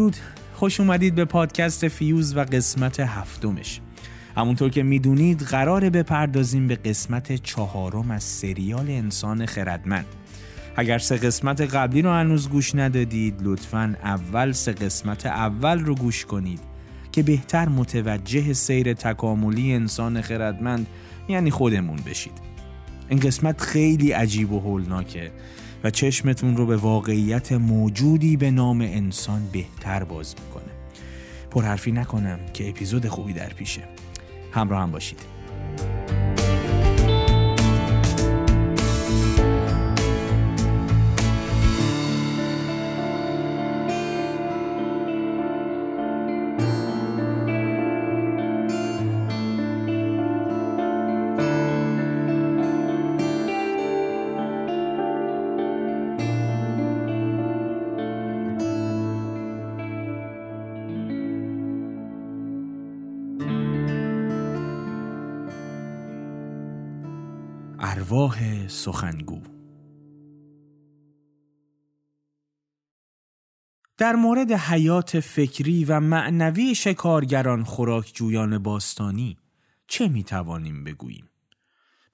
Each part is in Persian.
درود. خوش اومدید به پادکست فیوز و قسمت هفتمش. همونطور که می‌دونید قراره بپردازیم به قسمت چهارم از سریال انسان خردمند. اگر سه قسمت قبلی رو هنوز گوش ندادید لطفا اول سه قسمت اول رو گوش کنید که بهتر متوجه سیر تکاملی انسان خردمند یعنی خودمون بشید. این قسمت خیلی عجیب و هولناکه. و چشمتون رو به واقعیت موجودی به نام انسان بهتر باز می‌کنه. پرحرفی نکنم که اپیزود خوبی در پیشه. همراه هم باشید. سخنگو در مورد حیات فکری و معنوی شکارگران خوراکجویان باستانی چه می توانیم بگوییم؟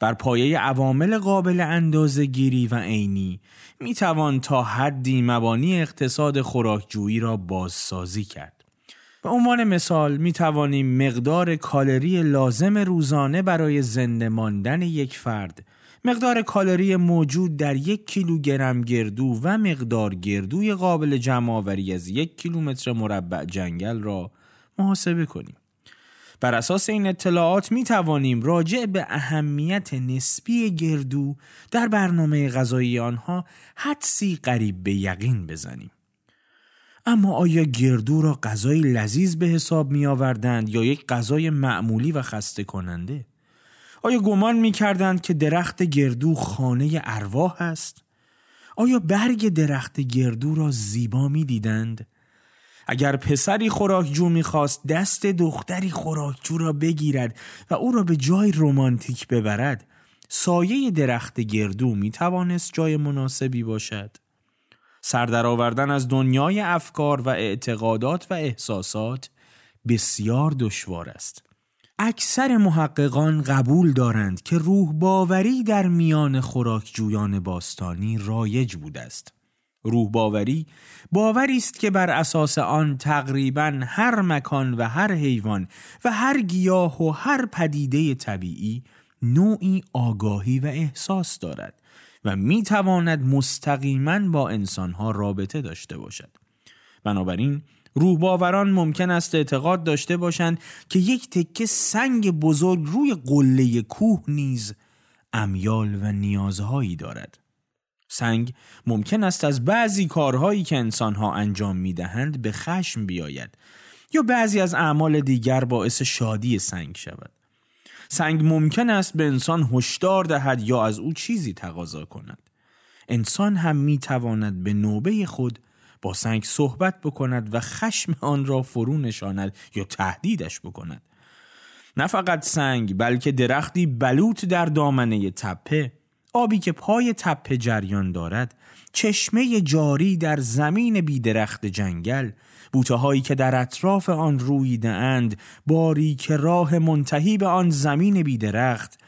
بر پایه عوامل قابل اندازه گیری و عینی می توان تا حدی مبانی اقتصاد خوراکجویی را بازسازی کرد. به عنوان مثال می توانیم مقدار کالری لازم روزانه برای زنده ماندن یک فرد مقدار کالری موجود در یک کیلوگرم گردو و مقدار گردوی قابل جمعآوری از یک کیلومتر مربع جنگل را محاسبه کنیم. بر اساس این اطلاعات می توانیم راجع به اهمیت نسبی گردو در برنامه غذایی آنها حدسی قریب به یقین بزنیم. اما آیا گردو را غذای لذیذ به حساب می آوردند یا یک غذای معمولی و خسته کننده؟ آیا گمان می کردند که درخت گردو خانه ارواح است؟ آیا برگ درخت گردو را زیبا می دیدند؟ اگر پسری خوراکجو می‌خواست دست دختری خوراکجو را بگیرد و او را به جای رومانتیک ببرد سایه درخت گردو می توانست جای مناسبی باشد سردر آوردن از دنیای افکار و اعتقادات و احساسات بسیار دشوار است اکثر محققان قبول دارند که روح باوری در میان خوراکجویان باستانی رایج بوده است. روح باوری باوری است که بر اساس آن تقریبا هر مکان و هر حیوان و هر گیاه و هر پدیده طبیعی نوعی آگاهی و احساس دارد و می تواند مستقیما با انسانها رابطه داشته باشد. بنابراین روح باوران ممکن است اعتقاد داشته باشند که یک تکه سنگ بزرگ روی قله کوه نیز امیال و نیازهایی دارد. سنگ ممکن است از بعضی کارهایی که انسانها انجام می دهند به خشم بیاید یا بعضی از اعمال دیگر باعث شادی سنگ شود. سنگ ممکن است به انسان هشدار دهد یا از او چیزی تقاضا کند. انسان هم می تواند به نوبه خود سنگ صحبت بکند و خشم آن را فرو نشاند یا تهدیدش بکند. نه فقط سنگ بلکه درختی بلوط در دامنه تپه. آبی که پای تپه جریان دارد چشمه جاری در زمین بیدرخت جنگل. بوته هایی که در اطراف آن رویده اند باری که راه منتهی به آن زمین بیدرخت.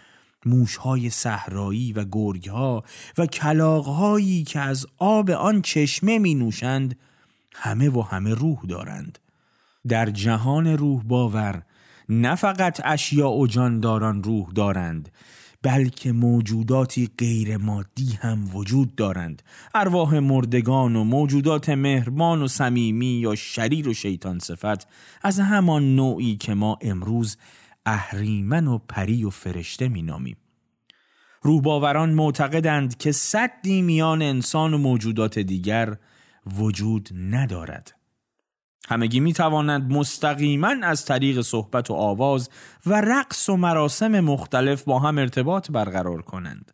موشهای صحرایی و گرگها و کلاغهایی که از آب آن چشمه می نوشند همه و همه روح دارند. در جهان روح باور نه فقط اشیاء و جانداران روح دارند بلکه موجوداتی غیر مادی هم وجود دارند. ارواح مردگان و موجودات مهربان و صمیمی یا شریر و شیطان صفت از همان نوعی که ما امروز اهریمن و پری و فرشته مینامیم. روحباوران معتقدند که صدی میان انسان و موجودات دیگر وجود ندارد. همگی می توانند مستقیما از طریق صحبت و آواز و رقص و مراسم مختلف با هم ارتباط برقرار کنند.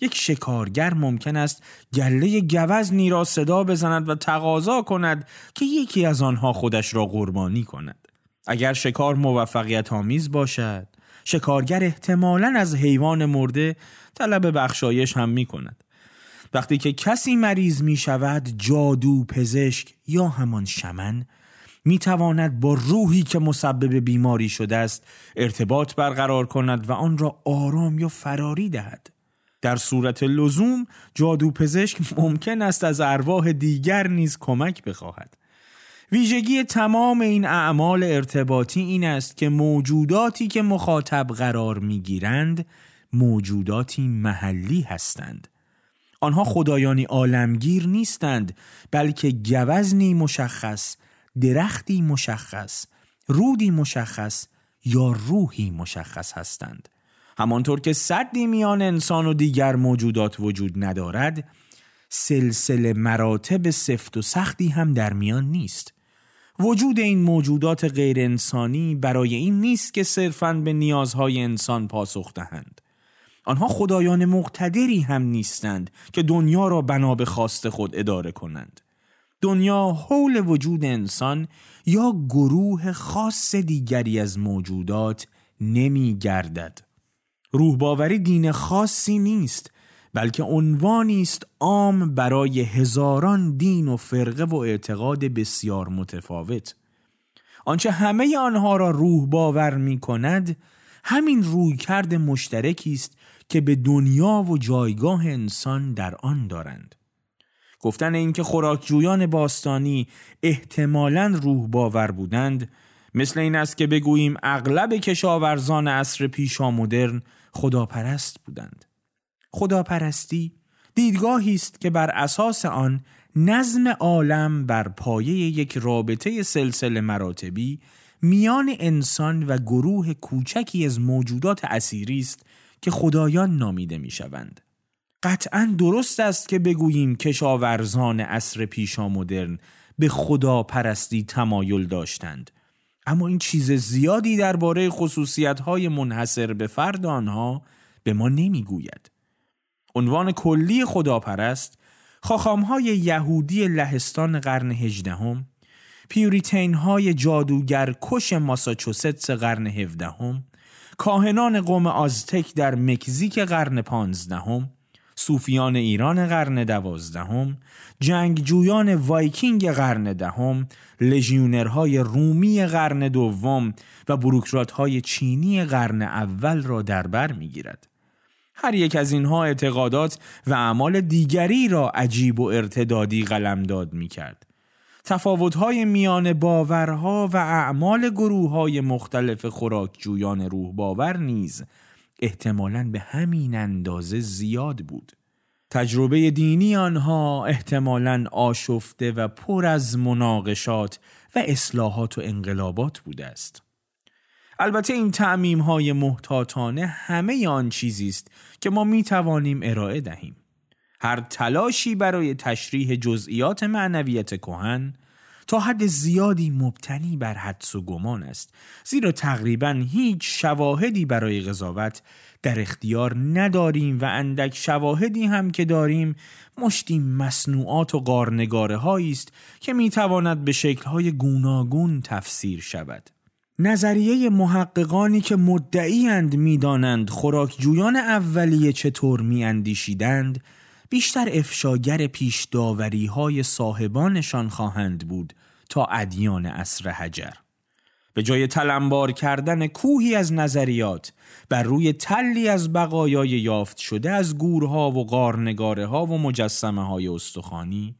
یک شکارگر ممکن است گله گوزنی را صدا بزند و تقاضا کند که یکی از آنها خودش را قربانی کند. اگر شکار موفقیت آمیز باشد شکارگر احتمالا از حیوان مرده طلب بخشایش هم می کند وقتی که کسی مریض می شود جادو پزشک یا همان شمن می تواند با روحی که مسبب بیماری شده است ارتباط برقرار کند و آن را آرام یا فراری دهد. در صورت لزوم جادو پزشک ممکن است از ارواح دیگر نیز کمک بخواهد. ویژگی تمام این اعمال ارتباطی این است که موجوداتی که مخاطب قرار می گیرند موجوداتی محلی هستند. آنها خدایانی عالمگیر نیستند بلکه گوزنی مشخص درختی مشخص رودی مشخص یا روحی مشخص هستند. همانطور که صدی میان انسان و دیگر موجودات وجود ندارد سلسله مراتب سفت و سختی هم در میان نیست. وجود این موجودات غیر انسانی برای این نیست که صرفاً به نیازهای انسان پاسخ دهند. آنها خدایان مقتدری هم نیستند که دنیا را بنا به خواست خود اداره کنند. دنیا حول وجود انسان یا گروه خاص دیگری از موجودات نمی گردد روح باوری دین خاصی نیست بلکه عنوانی است عام برای هزاران دین و فرقه و اعتقاد بسیار متفاوت. آنچه همه آنها را روح باور می کند همین رویکرد مشترکی است که به دنیا و جایگاه انسان در آن دارند. گفتن اینکه خوراکجویان باستانی احتمالا روح باور بودند مثل این است که بگوییم اغلب کشاورزان عصر پیشا مدرن خداپرست بودند. خداپرستی دیدگاهی است که بر اساس آن نظم عالم بر پایه یک رابطه سلسله مراتبی میان انسان و گروه کوچکی از موجودات اسیری است که خدایان نامیده می‌شوند. قطعا درست است که بگوییم کشاورزان عصر پیشا مدرن به خدا پرستی تمایل داشتند اما این چیز زیادی درباره خصوصیت‌های منحصر به فرد آنها به ما نمی‌گوید. عنوان کلی خداپرست خاخامهای یهودی لهستان قرن هجدهم پیوریتین های جادوگر کش ماساچوستس قرن هفدهم کاهنان قوم آزتک در مکزیک قرن پانزدهم صوفیان ایران قرن دوازدهم جنگجویان وایکینگ قرن دهم لژیونرهای رومی قرن دوم و بروکراتهای چینی قرن اول را در بر می‌گیرد. هر یک از اینها اعتقادات و اعمال دیگری را عجیب و ارتدادی قلمداد می کرد. تفاوت‌های میان باورها و اعمال گروه های مختلف خوراکجویان روح باور نیز احتمالاً به همین اندازه زیاد بود. تجربه دینی آنها احتمالاً آشفته و پر از مناقشات و اصلاحات و انقلابات بوده است. البته این تعمیم های محتاطانه همه آن چیزی است که ما می توانیم ارائه دهیم. هر تلاشی برای تشریح جزئیات معنویت کهن تا حد زیادی مبتنی بر حدس و گمان است زیرا تقریبا هیچ شواهدی برای قضاوت در اختیار نداریم و اندک شواهدی هم که داریم مشتی مصنوعات و قارنگاره است که می‌تواند به شکلهای گوناگون تفسیر شود نظریه محققانی که مدعیند می‌دانند خوراکجویان اولیه چطور میاندیشیدند بیشتر افشاگر پیش های صاحبانشان خواهند بود تا ادیان اصر حجر. به جای تلمبار کردن کوهی از نظریات بر روی تلی از بقایای یافت شده از گورها و قارنگاره ها و مجسمه های استخوانی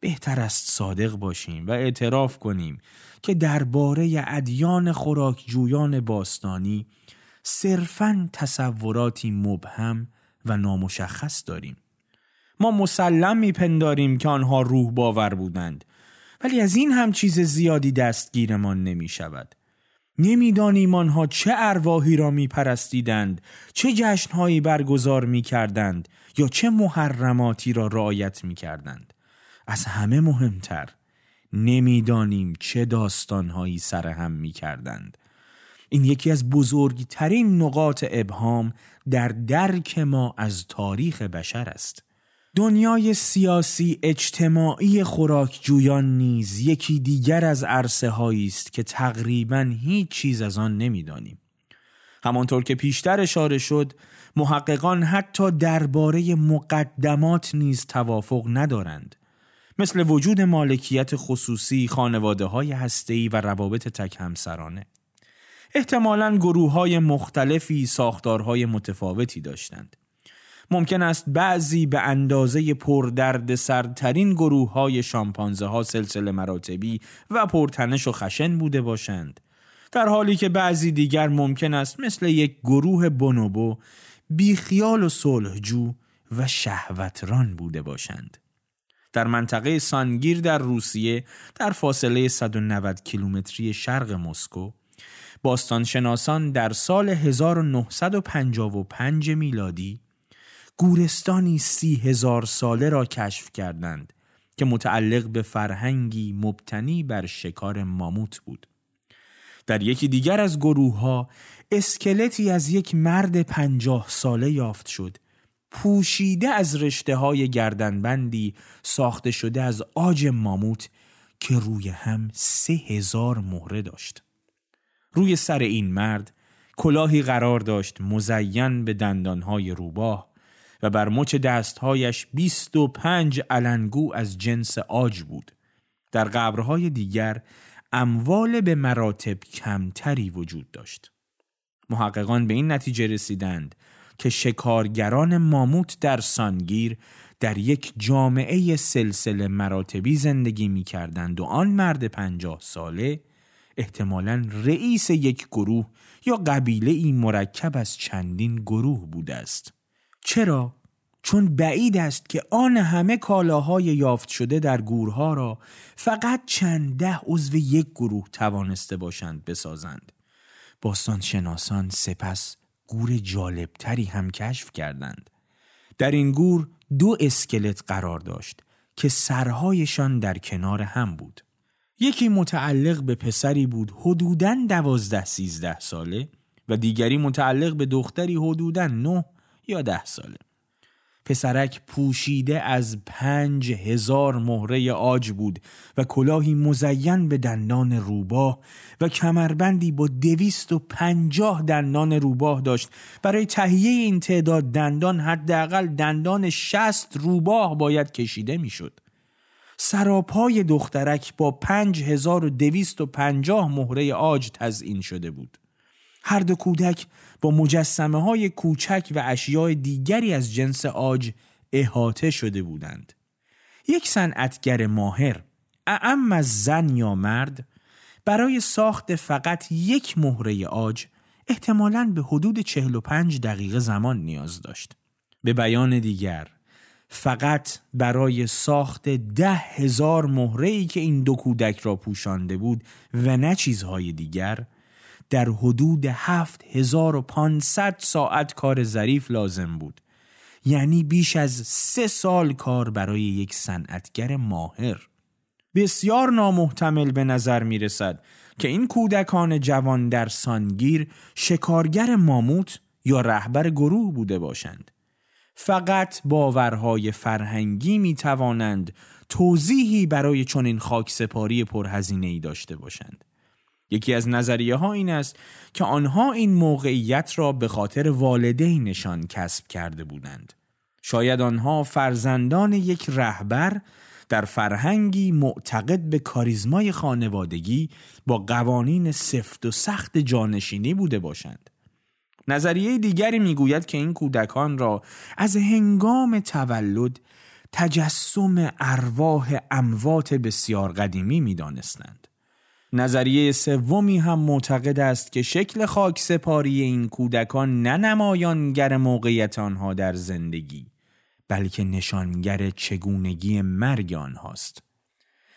بهتر است صادق باشیم و اعتراف کنیم که درباره ادیان خوراکجویان باستانی صرفا تصوراتی مبهم و نامشخص داریم. ما مسلم میپنداریم که آنها روح باور بودند ولی از این هم چیز زیادی دستگیرمان نمی شود نمی‌دانیم آنها چه ارواحی را می پرستیدند چه جشنهایی برگزار می کردند یا چه محرماتی را رعایت می کردند از همه مهمتر. نمی‌دانیم چه داستانهایی سرهم می کردند این یکی از بزرگترین نقاط ابهام در درک ما از تاریخ بشر است. دنیای سیاسی اجتماعی خوراکجویان نیز یکی دیگر از عرصه است که تقریبا هیچ چیز از آن نمی‌دانیم. همانطور که پیشتر اشاره شد محققان حتی درباره مقدمات نیز توافق ندارند. مثل وجود مالکیت خصوصی، خانواده های هسته‌ای و روابط تک همسرانه. احتمالاً گروه های مختلفی ساختارهای متفاوتی داشتند. ممکن است بعضی به اندازه پردرد سرترین گروه های شامپانزه ها سلسله مراتبی و پرتنش و خشن بوده باشند. در حالی که بعضی دیگر ممکن است مثل یک گروه بونوبو بیخیال و صلحجو و شهوتران بوده باشند. در منطقه سانگیر در روسیه در فاصله 190 کیلومتری شرق مسکو باستانشناسان در سال 1955 میلادی گورستانی سی هزار ساله را کشف کردند که متعلق به فرهنگی مبتنی بر شکار ماموت بود. در یکی دیگر از گروه ها اسکلتی از یک مرد پنجاه ساله یافت شد پوشیده از رشته های گردنبندی ساخته شده از آج ماموت که روی هم سه هزار مهره داشت. روی سر این مرد کلاهی قرار داشت مزین به دندانهای روباه و بر مچ دستهایش بیست و پنج علنگو از جنس آج بود. در قبرهای دیگر اموال به مراتب کمتری وجود داشت. محققان به این نتیجه رسیدند که شکارگران ماموت در سانگیر در یک جامعه سلسله مراتبی زندگی می کردند و آن مرد پنجاه ساله احتمالا رئیس یک گروه یا قبیله ای مرکب از چندین گروه بوده است. چرا؟ چون بعید است که آن همه کالاهای یافت شده در گورها را فقط چند ده عضو یک گروه توانسته باشند بسازند. باستان شناسان سپس گور جالبتری هم کشف کردند. در این گور دو اسکلت قرار داشت که سرهایشان در کنار هم بود. یکی متعلق به پسری بود حدوداً دوازده سیزده ساله و دیگری متعلق به دختری حدوداً نه یا ده ساله. پسرک پوشیده از پنج هزار مهره آج بود و کلاهی مزین به دندان روباه و کمربندی با دویست و پنجاه دندان روباه داشت برای تهیه این تعداد دندان حداقل دندان شست روباه باید کشیده می‌شد. سراپای دخترک با پنج هزار و دویست و پنجاه مهره آج تزئین شده بود. هر دو کودک با مجسمه های کوچک و اشیاء دیگری از جنس آج احاطه شده بودند. یک صنعتگر ماهر اعم از زن یا مرد برای ساخت فقط یک مهره آج احتمالاً به حدود 45 دقیقه زمان نیاز داشت. به بیان دیگر فقط برای ساخت ده هزار مهره ای که این دو کودک را پوشانده بود و نه چیزهای دیگر در حدود 7500 ساعت کار ظریف لازم بود. یعنی بیش از سه سال کار برای یک صنعتگر ماهر. بسیار نامحتمل به نظر می رسد که این کودکان جوان در سانگیر شکارگر ماموت یا رهبر گروه بوده باشند. فقط باورهای فرهنگی می توانند توضیحی برای چنین خاک سپاری پرهزینه ای داشته باشند. یکی از نظریه ها این است که آنها این موقعیت را به خاطر والدینشان کسب کرده بودند. شاید آنها فرزندان یک رهبر در فرهنگی معتقد به کاریزمای خانوادگی با قوانین سفت و سخت جانشینی بوده باشند. نظریه دیگری می‌گوید که این کودکان را از هنگام تولد تجسم ارواح اموات بسیار قدیمی می‌دانستند. نظریه سومی هم معتقد است که شکل خاک سپاری این کودکان نه نمایانگر موقعیت آنها در زندگی بلکه نشانگر چگونگی مرگ آنهاست.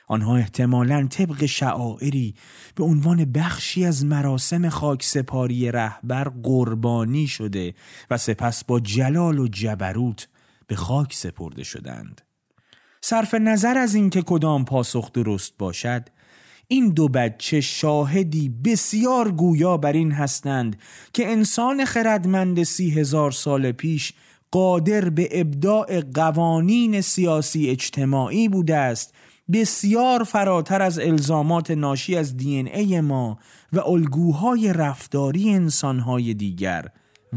آنها احتمالا طبق شعائری به عنوان بخشی از مراسم خاک سپاری رهبر قربانی شده و سپس با جلال و جبروت به خاک سپرده شدند. صرف نظر از اینکه کدام پاسخ درست باشد این دو بچه شاهدی بسیار گویا بر این هستند که انسان خردمند سی هزار سال پیش قادر به ابداع قوانین سیاسی اجتماعی بوده است. بسیار فراتر از الزامات ناشی از دی ای ما و الگوهای رفتاری انسانهای دیگر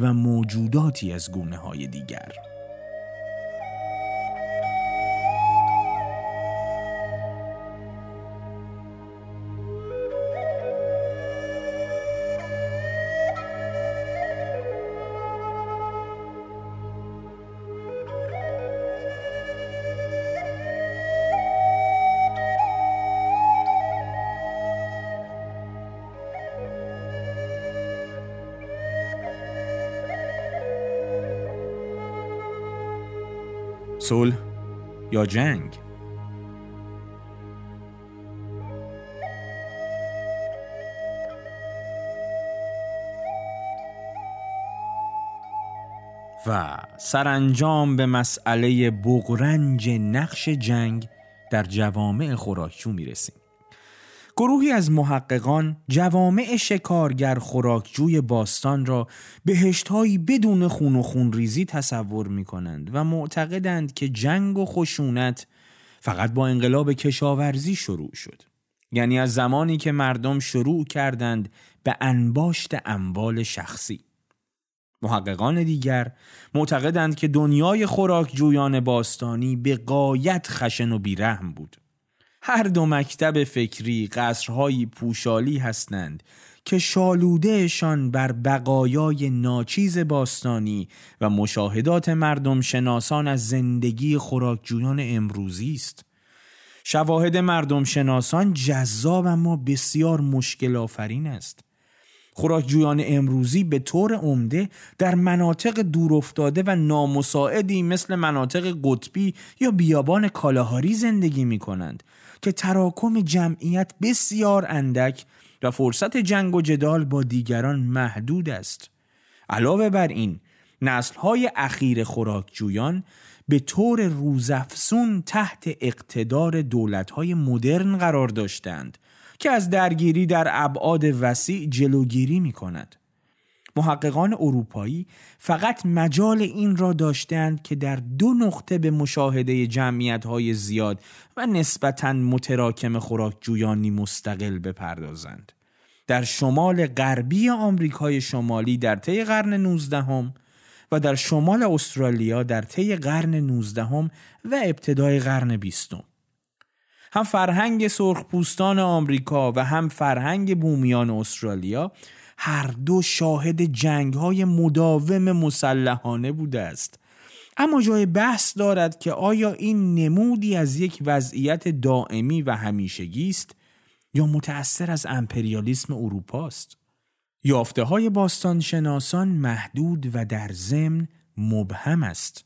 و موجوداتی از گونه های دیگر. صلح یا جنگ؟ و سرانجام به مسئله بغرنج نقش جنگ در جوامع خوراکچو می‌رسیم. گروهی از محققان جوامع شکارگر خوراکجوی باستان را بهشتهایی بدون خون و خون ریزی تصور می کنند و معتقدند که جنگ و خشونت فقط با انقلاب کشاورزی شروع شد. یعنی از زمانی که مردم شروع کردند به انباشت اموال شخصی. محققان دیگر معتقدند که دنیای خوراکجویان باستانی به قایت خشن و بیرحم بود. هر دو مکتب فکری قصرهایی پوشالی هستند که شالودهشان بر بقایای ناچیز باستانی و مشاهدات مردم شناسان از زندگی خوراکجویان امروزی است. شواهد مردم شناسان جذاب اما بسیار مشکل آفرین است. خوراکجویان امروزی به طور عمده در مناطق دورافتاده و نامساعدی مثل مناطق قطبی یا بیابان کالاهاری زندگی می کنند که تراکم جمعیت بسیار اندک و فرصت جنگ و جدال با دیگران محدود است. علاوه بر این نسلهای اخیر خوراکجویان به طور روزافزون تحت اقتدار دولتهای مدرن قرار داشتند که از درگیری در ابعاد وسیع جلوگیری می کند. محققان اروپایی فقط مجال این را داشتند که در دو نقطه به مشاهده جمعیت های زیاد و نسبتا متراکم خوراکجویانی مستقل بپردازند. در شمال غربی آمریکای شمالی در طی قرن 19 هم و در شمال استرالیا در طی قرن 19 هم و ابتدای قرن 20 هم فرهنگ سرخپوستان آمریکا و هم فرهنگ بومیان استرالیا هر دو شاهد جنگ های مداوم مسلحانه بوده است. اما جای بحث دارد که آیا این نمودی از یک وضعیت دائمی و همیشگی است یا متأثر از امپریالیسم اروپا است؟ یافته های باستان شناسان محدود و در ضمن مبهم است.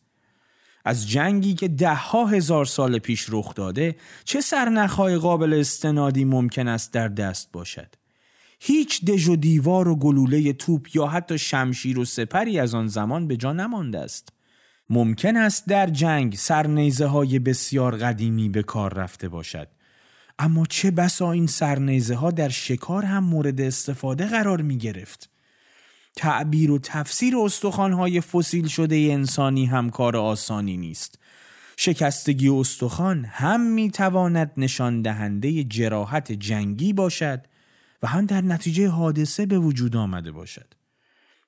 از جنگی که ده ها هزار سال پیش رخ داده چه سرنخهای قابل استنادی ممکن است در دست باشد؟ هیچ دژ و دیوار و گلوله توپ یا حتی شمشیر و سپری از آن زمان به جا نمانده است. ممکن است در جنگ سرنیزه های بسیار قدیمی به کار رفته باشد. اما چه بسا این سرنیزه ها در شکار هم مورد استفاده قرار می گرفت؟ تعبیر و تفسیر های فسیل شده انسانی هم کار آسانی نیست. شکستگی استخوان هم می تواند نشان دهنده جراحت جنگی باشد و هم در نتیجه حادثه به وجود آمده باشد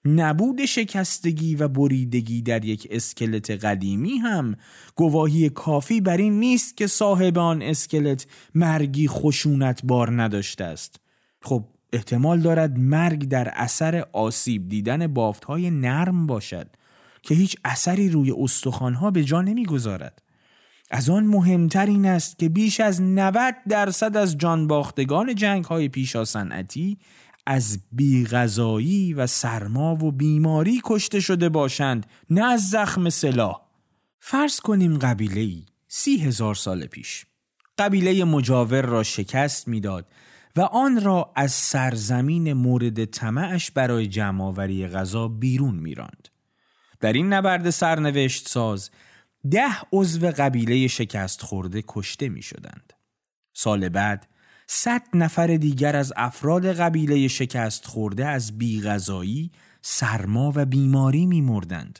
نبود شکستگی و بریدگی در یک اسکلت قدیمی هم گواهی کافی بر این نیست که صاحب آن اسکلت مرگی خشونت بار نداشته است خب احتمال دارد مرگ در اثر آسیب دیدن بافت های نرم باشد که هیچ اثری روی استخوانها به جا نمی‌گذارد. از آن مهمتر این است که بیش از 90 درصد از جانباختگان جنگ های پیشا صنعتی از بیغذایی و سرما و بیماری کشته شده باشند نه از زخم سلاح فرض کنیم قبیله ای سی هزار سال پیش قبیله مجاور را شکست می‌داد و آن را از سرزمین مورد طمعش برای جمعآوری غذا بیرون میراند. در این نبرد سرنوشت ساز ده عضو قبیله شکست خورده کشته می شدند. سال بعد صد نفر دیگر از افراد قبیله شکست خورده از بیغذایی، سرما و بیماری می مردند.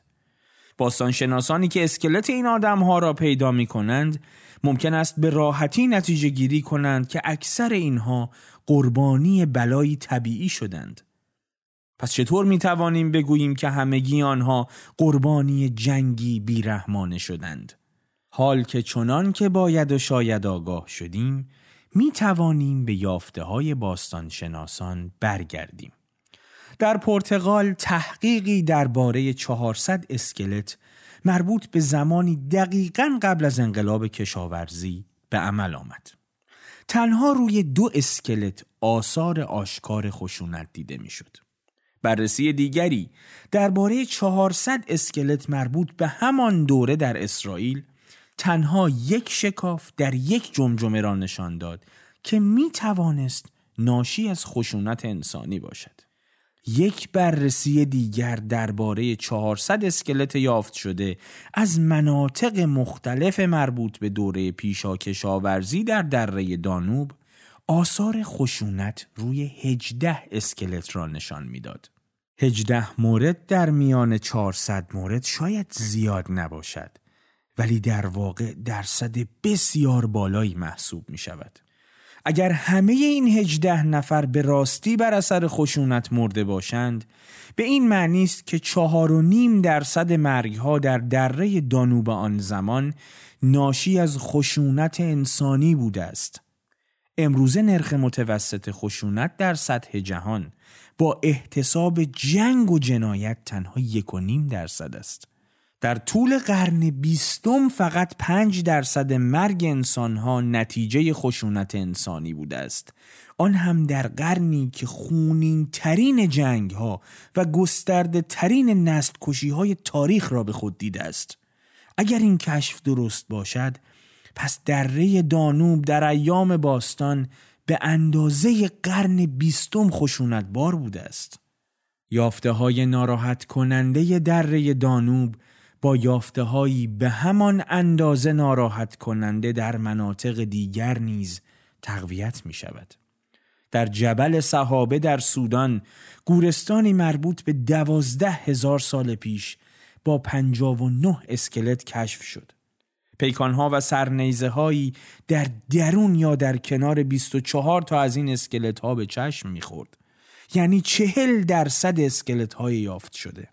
باستانشناسانی که اسکلت این آدم ها را پیدا می کنند ممکن است به راحتی نتیجه گیری کنند که اکثر اینها قربانی بلایی طبیعی شدند. پس چطور می توانیم بگوییم که همگی آنها قربانی جنگی بیرحمانه شدند؟ حال که چنان که باید و شاید آگاه شدیم می توانیم به یافته های باستان شناسان برگردیم. در پرتغال تحقیقی درباره 400 اسکلت مربوط به زمانی دقیقا قبل از انقلاب کشاورزی به عمل آمد. تنها روی دو اسکلت آثار آشکار خشونت دیده می‌شد. بررسی دیگری درباره 400 اسکلت مربوط به همان دوره در اسرائیل تنها یک شکاف در یک جمجمه را نشان داد که می توانست ناشی از خشونت انسانی باشد. یک بررسی دیگر درباره 400 اسکلت یافت شده از مناطق مختلف مربوط به دوره پیشا کشاورزی در دره دانوب آثار خشونت روی 18 اسکلت را نشان می‌داد. 18 مورد در میان 400 مورد شاید زیاد نباشد ولی در واقع درصد بسیار بالایی محسوب می شود. اگر همه این هجده نفر به راستی بر اثر خشونت مرده باشند به این معنی است که چهار و نیم درصد مرگ ها در دره دانوب آن زمان ناشی از خشونت انسانی بوده است امروزه نرخ متوسط خشونت در سطح جهان با احتساب جنگ و جنایت تنها یک و نیم درصد است. در طول قرن بیستم فقط پنج درصد مرگ انسانها نتیجه خشونت انسانی بوده است. آن هم در قرنی که خونین ترین جنگ ها و گسترده ترین نست کشی های تاریخ را به خود دیده است. اگر این کشف درست باشد پس دره دانوب در ایام باستان به اندازه قرن بیستم خشونت بار بوده است یافته های ناراحت کننده دره دانوب با یافته هایی به همان اندازه ناراحت کننده در مناطق دیگر نیز تقویت می شود. در جبل صحابه در سودان گورستانی مربوط به دوازده هزار سال پیش با پنجاب و نه اسکلت کشف شد. پیکانها و سرنیزه هایی در درون یا در کنار 24 تا از این اسکلت ها به چشم می‌خورد. یعنی چهل درصد اسکلت های یافت شده.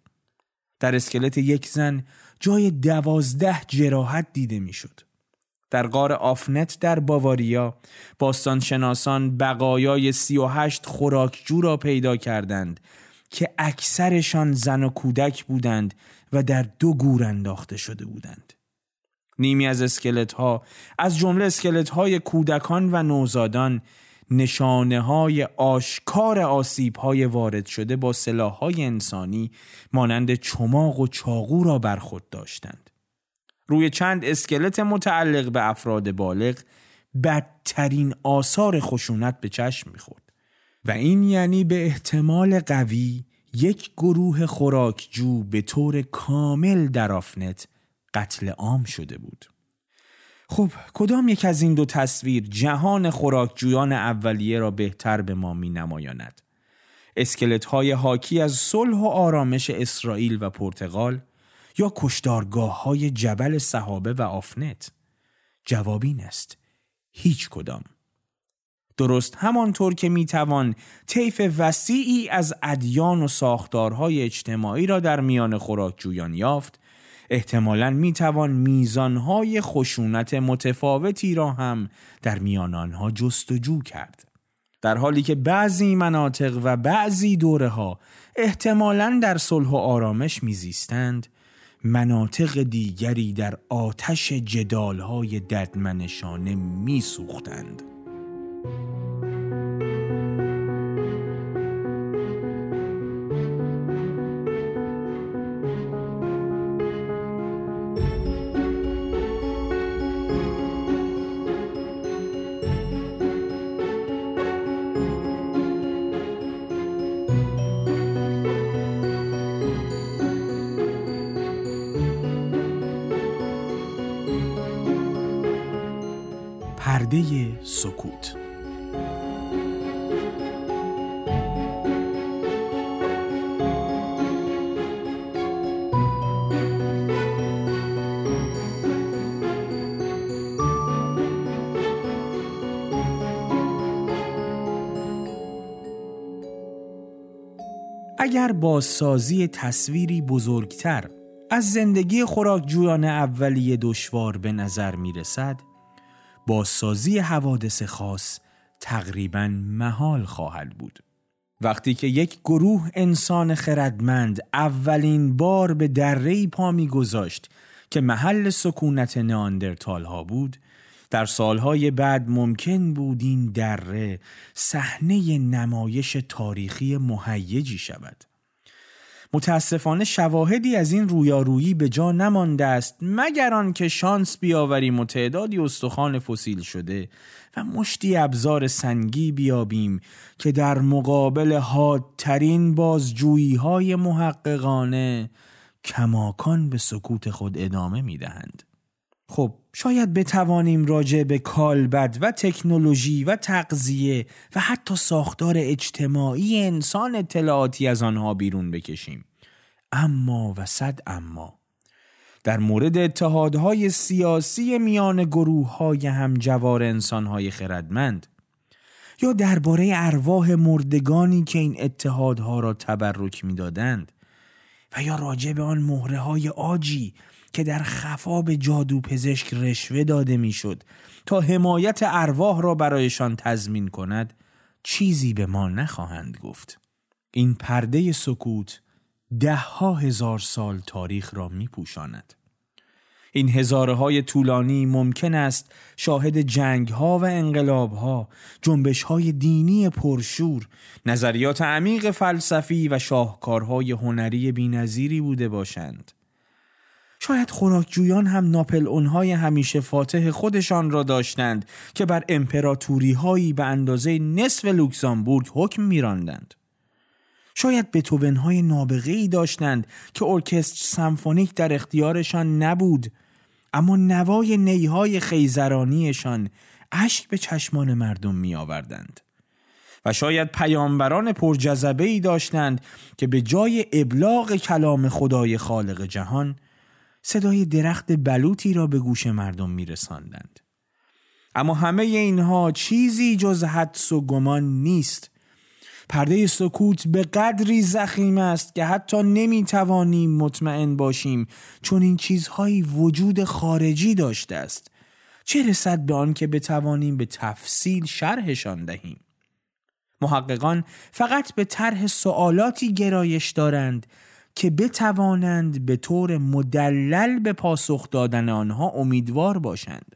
در اسکلت یک زن جای دوازده جراحت دیده می‌شد. در غار آفنت در باواریا باستانشناسان بقایای سی و هشت خوراکجو را پیدا کردند که اکثرشان زن و کودک بودند و در دو گور انداخته شده بودند. نیمی از اسکلت ها از جمله اسکلت های کودکان و نوزادان نشانه های آشکار آسیب های وارد شده با سلاح های انسانی مانند چماق و چاقو را بر خود داشتند. روی چند اسکلت متعلق به افراد بالغ بدترین آثار خشونت به چشم می‌خورد و این یعنی به احتمال قوی یک گروه خوراکجو به طور کامل در آفنت قتل عام شده بود. خب کدام یک از این دو تصویر جهان خوراکجویان اولیه را بهتر به ما می نمایاند؟ اسکلت های حاکی از صلح و آرامش اسرائیل و پرتغال یا کشتارگاه های جبل صحابه و آفنت؟ جوابین است هیچ کدام درست همانطور که می‌توان طیف وسیعی از ادیان و ساختارهای اجتماعی را در میان خوراکجویان یافت احتمالا می‌توان میزانهای خشونت متفاوتی را هم در میان آنها جستجو کرد در حالی که بعضی مناطق و بعضی دوره ها احتمالا در صلح و آرامش میزیستند مناطق دیگری در آتش جدالهای ددمنشانه میسوختند. اگر بازسازی تصویری بزرگتر. از زندگی خوراکجویان اولیه دشوار به نظر می رسد بازسازی حوادث خاص تقریبا محال خواهد بود. وقتی که یک گروه انسان خردمند اولین بار به دره پا گذاشت که محل سکونت ناندرتال ها بود در سالهای بعد ممکن بود این دره صحنه نمایش تاریخی مهیجی شود. متاسفانه شواهدی از این رویارویی به جا نمانده است مگر آنکه شانس بیاوریم و تعدادی استخوان فسیل شده و مشتی ابزار سنگی بیابیم که در مقابل حادترین بازجویی های محققانه کماکان به سکوت خود ادامه می دهند. خب شاید بتوانیم راجع به کالبد و تکنولوژی و تغذیه و حتی ساختار اجتماعی انسان اطلاعاتی از آنها بیرون بکشیم. اما و صد اما. در مورد اتحادهای سیاسی میان گروه های همجوار انسانهای خردمند یا درباره ارواح مردگانی که این اتحادها را تبرک می‌دادند و یا راجع به آن مهره های آجی که در خفا به جادو پزشک رشوه داده می‌شد تا حمایت ارواح را برایشان تضمین کند چیزی به ما نخواهند گفت این پرده سکوت ده ها هزار سال تاریخ را می پوشاند. این هزاره های طولانی ممکن است شاهد جنگ ها و انقلاب ها، جنبش های دینی پرشور، نظریات عمیق فلسفی و شاهکارهای هنری بینظیری بوده باشند. شاید خوراکجویان هم ناپل اونهای همیشه فاتح خودشان را داشتند که بر امپراتوری هایی به اندازه نصف لوکزامبورگ حکم میراندند. شاید بتوون های نابغه داشتند که ارکستر سمفونیک در اختیارشان نبود اما نوای نیهای خیزرانیشان اشک به چشمان مردم می آوردند. و شاید پیامبران پرجذبه ای داشتند که به جای ابلاغ کلام خدای خالق جهان صدای درخت بلوطی را به گوش مردم می رساندند. اما همه اینها چیزی جز حدس و گمان نیست. پرده سکوت به قدری زخیم است که حتی نمی توانیم مطمئن باشیم چون این چیزهایی وجود خارجی داشته است. چه رسد به آن که بتوانیم به تفصیل شرحشان دهیم؟ محققان فقط به طرح سوالاتی گرایش دارند که بتوانند به طور مدلل به پاسخ دادن آنها امیدوار باشند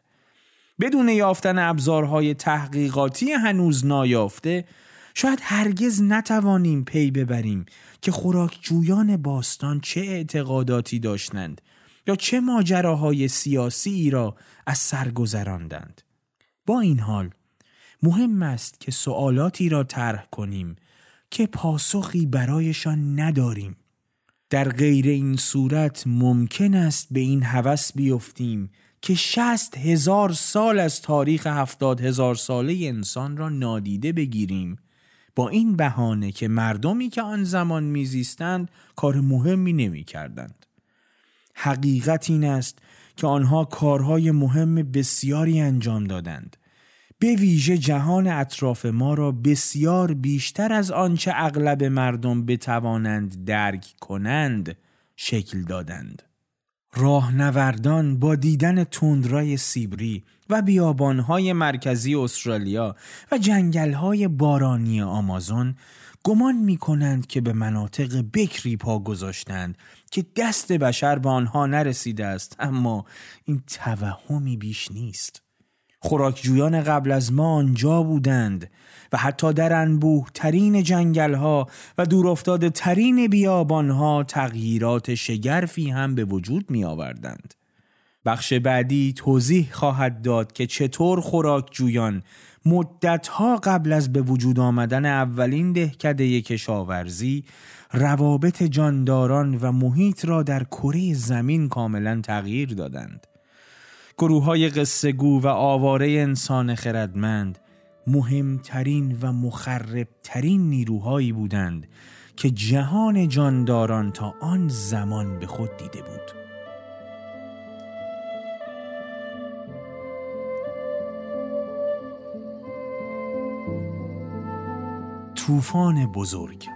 بدون یافتن ابزارهای تحقیقاتی هنوز نایافته شاید هرگز نتوانیم پی ببریم که خوراکجویان باستان چه اعتقاداتی داشتند یا چه ماجراهای سیاسی ای را از سر گذراندند. با این حال مهم است که سوالاتی را طرح کنیم که پاسخی برایشان نداریم. در غیر این صورت ممکن است به این هوس بیفتیم که شست هزار سال از تاریخ هفتاد هزار ساله انسان را نادیده بگیریم با این بهانه که مردمی که آن زمان میزیستند کار مهمی نمی کردند. حقیقت این است که آنها کارهای مهم بسیاری انجام دادند. به ویژه جهان اطراف ما را بسیار بیشتر از آنچه اغلب مردم بتوانند درک کنند شکل دادند. راهنوردان با دیدن تندرای سیبری و بیابانهای مرکزی استرالیا و جنگلهای بارانی آمازون گمان می کنند که به مناطق بکری پا گذاشتند که دست بشر به آنها نرسیده است اما این توهمی بیش نیست خوراکجویان قبل از ما آنجا بودند و حتی در انبوه ترین جنگل ها و دورافتاده ترین بیابان ها تغییرات شگرفی هم به وجود می آوردند. بخش بعدی توضیح خواهد داد که چطور خوراکجویان مدتها قبل از به وجود آمدن اولین دهکده کشاورزی روابط جانداران و محیط را در کره زمین کاملا تغییر دادند. گروه های قصه و آواره انسان خردمند مهمترین و مخربترین نیروهایی بودند که جهان جانداران تا آن زمان به خود دیده بود. طوفان بزرگ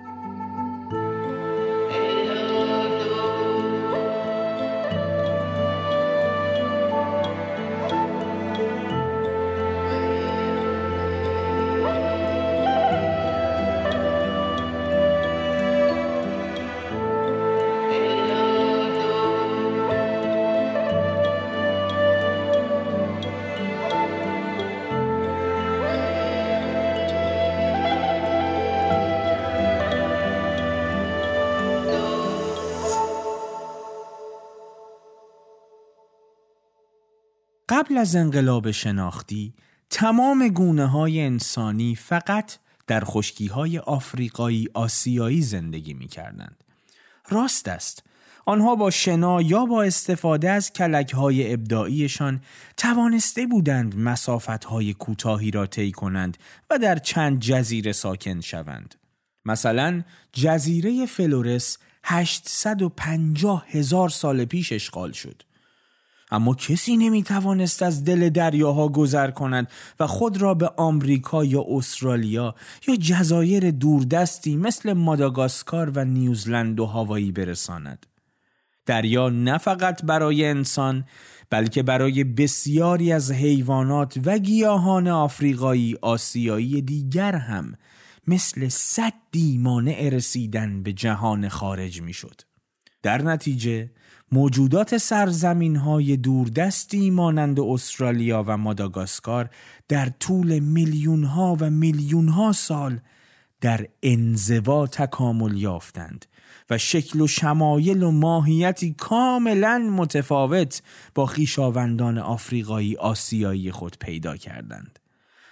قبل از انقلاب شناختی تمام گونه های انسانی فقط در خشکی های آفریقایی آسیایی زندگی می کردند. راست است آنها با شنا یا با استفاده از کلک های ابداعیشان توانسته بودند مسافت های کوتاهی را طی کنند و در چند جزیره ساکن شوند. مثلا جزیره فلورس 850 هزار سال پیش اشغال شد. اما کسی نمی توانست از دل دریاها گذر کند و خود را به آمریکا یا استرالیا یا جزایر دوردستی مثل ماداگاسکار و نیوزلند و هاوایی برساند. دریا نه فقط برای انسان بلکه برای بسیاری از حیوانات و گیاهان آفریقایی آسیایی دیگر هم مثل صدی مانع رسیدن به جهان خارج می‌شد. در نتیجه موجودات سرزمین های دوردستی مانند استرالیا و ماداگاسکار در طول میلیون ها و میلیون ها سال در انزوا تکامل یافتند و شکل و شمایل و ماهیتی کاملا متفاوت با خیشاوندان آفریقایی آسیایی خود پیدا کردند.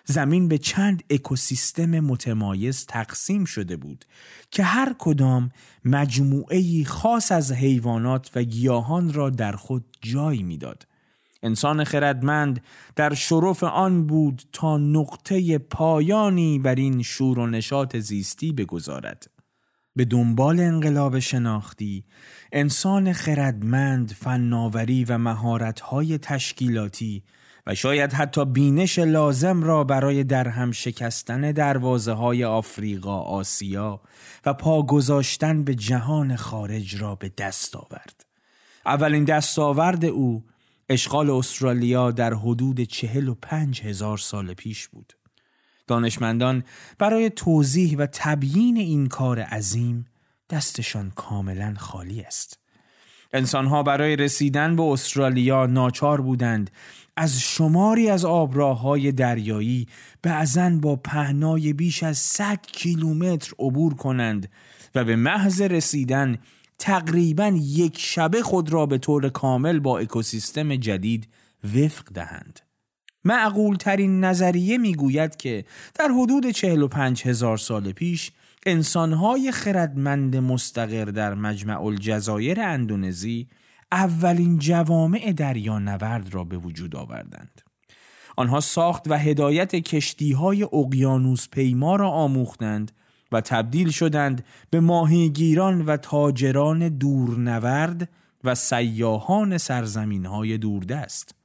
زمین به چند اکوسیستم متمایز تقسیم شده بود که هر کدام مجموعه خاص از حیوانات و گیاهان را در خود جای می‌داد. انسان خردمند در شرف آن بود تا نقطه پایانی بر این شور و نشاط زیستی بگذارد. به دنبال انقلاب شناختی انسان خردمند فناوری و مهارت‌های تشکیلاتی و شاید حتی بینش لازم را برای درهم شکستن دروازه های آفریقا، آسیا و پا گذاشتن به جهان خارج را به دست آورد. اولین دستاورد او اشغال استرالیا در حدود چهل و پنج هزار سال پیش بود. دانشمندان برای توضیح و تبیین این کار عظیم دستشان کاملا خالی است. انسانها برای رسیدن به استرالیا ناچار بودند از شماری از آبراههای دریایی بعضا با پهنای بیش از 100 کیلومتر عبور کنند و به محض رسیدن تقریبا یک شبه خود را به طور کامل با اکوسیستم جدید وفق دهند. معقول ترین نظریه می‌گوید که در حدود 45 هزار سال پیش انسانهای خردمند مستقر در مجمع الجزایر اندونزی اولین جوامع دریانورد را به وجود آوردند. آنها ساخت و هدایت کشتی های اقیانوس پیما را آموختند و تبدیل شدند به ماهیگیران و تاجران دورنورد و سیاهان سرزمین های دوردست.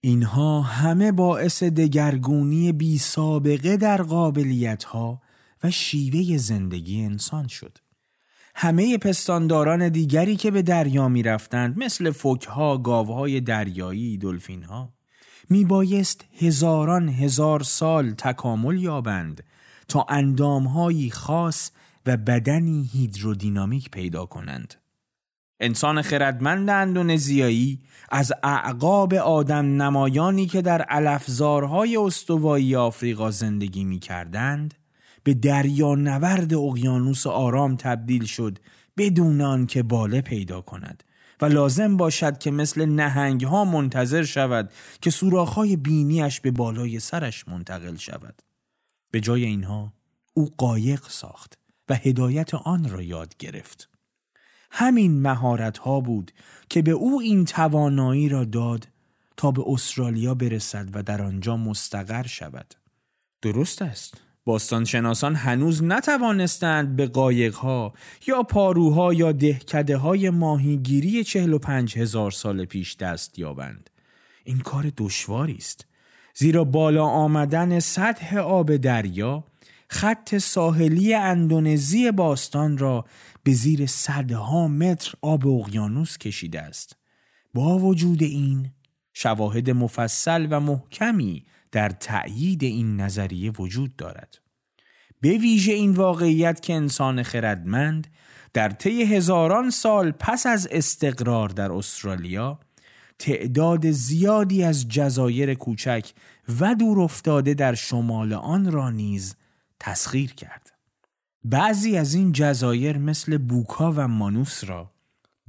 اینها همه باعث دگرگونی بی سابقه در قابلیت ها و شیوه زندگی انسان شد. همه پستانداران دیگری که به دریا می رفتند مثل فکها، گاوهای دریایی، دلفینها می بایست هزاران هزار سال تکامل یابند تا اندامهایی خاص و بدنی هیدرودینامیک پیدا کنند. انسان خردمند اندونزیایی از اعقاب آدم نمایانی که در علفزارهای استوایی آفریقا زندگی می کردند به دریا نورد اقیانوس آرام تبدیل شد بدون که باله پیدا کند و لازم باشد که مثل نهنگ ها منتظر شود که سوراخ‌های بینیش به بالای سرش منتقل شود. به جای اینها او قایق ساخت و هدایت آن را یاد گرفت. همین مهارت ها بود که به او این توانایی را داد تا به استرالیا برسد و در آنجا مستقر شود. درست است. باستانشناسان هنوز نتوانستند به قایقها یا پاروها یا دهکده های ماهیگیری 45 هزار سال پیش دست یابند. این کار دشواری است. زیرا بالا آمدن سطح آب دریا خط ساحلی اندونزی باستان را به زیر صدها متر آب اقیانوس کشیده است. با وجود این شواهد مفصل و محکمی در تأیید این نظریه وجود دارد. به ویژه این واقعیت که انسان خردمند در طی هزاران سال پس از استقرار در استرالیا تعداد زیادی از جزایر کوچک و دور افتاده در شمال آن را نیز تسخیر کرد. بعضی از این جزایر مثل بوکا و مانوس را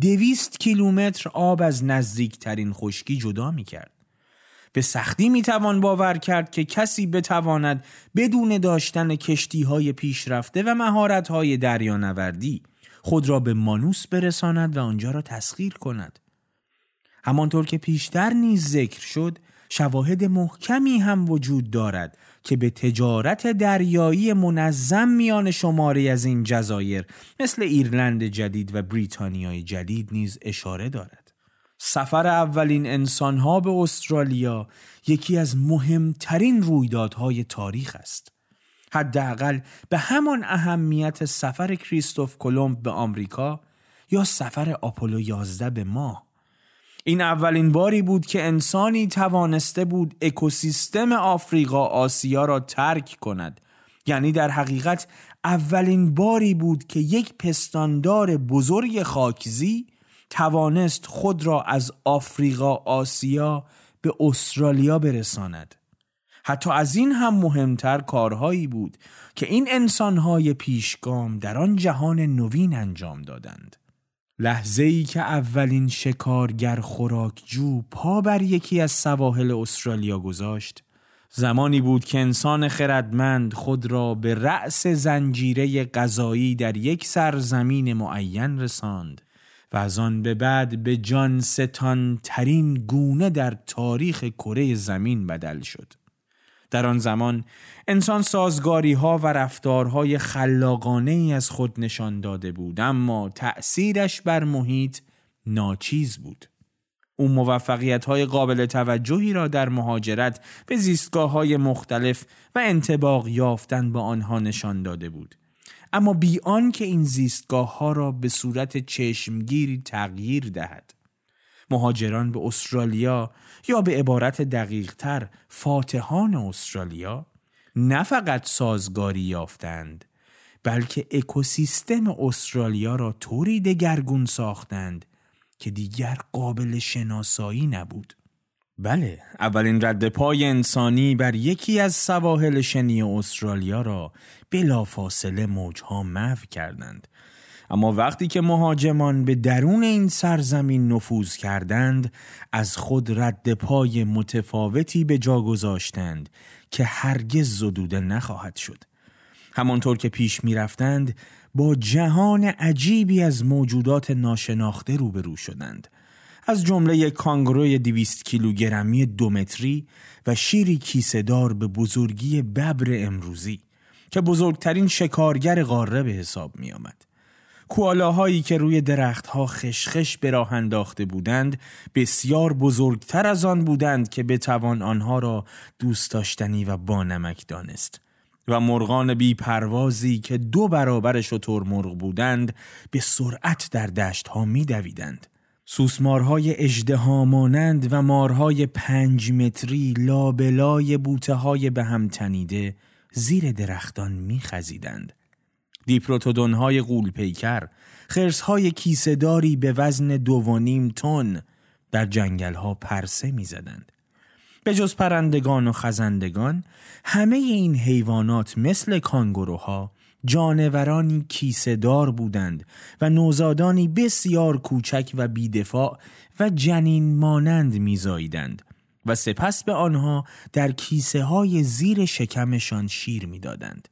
دویست کیلومتر آب از نزدیکترین خشکی جدا می کرد. به سختی می‌توان باور کرد که کسی بتواند بدون داشتن کشتی های پیشرفته و مهارت های دریانوردی خود را به مانوس برساند و آنجا را تسخیر کند. همانطور که پیشتر نیز ذکر شد شواهد محکمی هم وجود دارد که به تجارت دریایی منظم میان شماری از این جزایر مثل ایرلند جدید و بریتانیای جدید نیز اشاره دارد. سفر اولین انسانها به استرالیا یکی از مهمترین رویدادهای تاریخ است. حداقل به همان اهمیت سفر کریستوف کلمب به آمریکا یا سفر آپولو 11 به ماه. این اولین باری بود که انسانی توانسته بود اکوسیستم آفریقا آسیا را ترک کند یعنی در حقیقت اولین باری بود که یک پستاندار بزرگ خاکزی توانست خود را از آفریقا آسیا به استرالیا برساند. حتی از این هم مهمتر کارهایی بود که این انسانهای پیشگام در آن جهان نوین انجام دادند. لحظه ای که اولین شکارگر خوراکجو پا بر یکی از سواحل استرالیا گذاشت زمانی بود که انسان خردمند خود را به رأس زنجیره غذایی در یک سرزمین معین رساند و از آن به بعد به جان ستان ترین گونه در تاریخ کره زمین بدل شد. در آن زمان انسان سازگاری ها و رفتارهای خلاقانه ای از خود نشان داده بود اما تأثیرش بر محیط ناچیز بود. او موفقیت های قابل توجهی را در مهاجرت به زیستگاه های مختلف و انتباق یافتن با آنها نشان داده بود. اما بی که این زیستگاه ها را به صورت چشمگیری تغییر دهد. مهاجران به استرالیا یا به عبارت دقیق تر فاتحان استرالیا نه فقط سازگاری یافتند بلکه اکوسیستم استرالیا را طوری دگرگون ساختند که دیگر قابل شناسایی نبود. بله، اولین رد پای انسانی بر یکی از سواحل شنی استرالیا را بلافاصله موجها محو کردند. اما وقتی که مهاجمان به درون این سرزمین نفوذ کردند از خود رد پای متفاوتی به جا گذاشتند که هرگز زدوده نخواهد شد. همانطور که پیش می رفتند با جهان عجیبی از موجودات ناشناخته روبرو شدند. از جمله کانگروی دویست کیلوگرمی دو متری و شیری کیسهدار به بزرگی ببر امروزی. که بزرگترین شکارگر قاره به حساب می آمد. کوالاهایی که روی درختها خشخش به راه انداخته بودند بسیار بزرگتر از آن بودند که بتوان آنها را دوست داشتنی و بانمک دانست و مرغان بی پروازی که دو برابر شتر مرغ بودند به سرعت در دشت ها می دویدند. سوسمارهای اجده مانند و مارهای پنج متری لابلای بوته های به هم تنیده زیر درختان می خزیدند. دیپروتودون های غول پیکر، خرس های کیسهداری به وزن دو نیم تن در جنگل ها پرسه می زدند. به جز پرندگان و خزندگان همه این حیوانات مثل کانگوروها جانورانی کیسهدار بودند و نوزادانی بسیار کوچک و بیدفاع و جنین مانند میزاییدند و سپس به آنها در کیسه های زیر شکمشان شیر می‌دادند.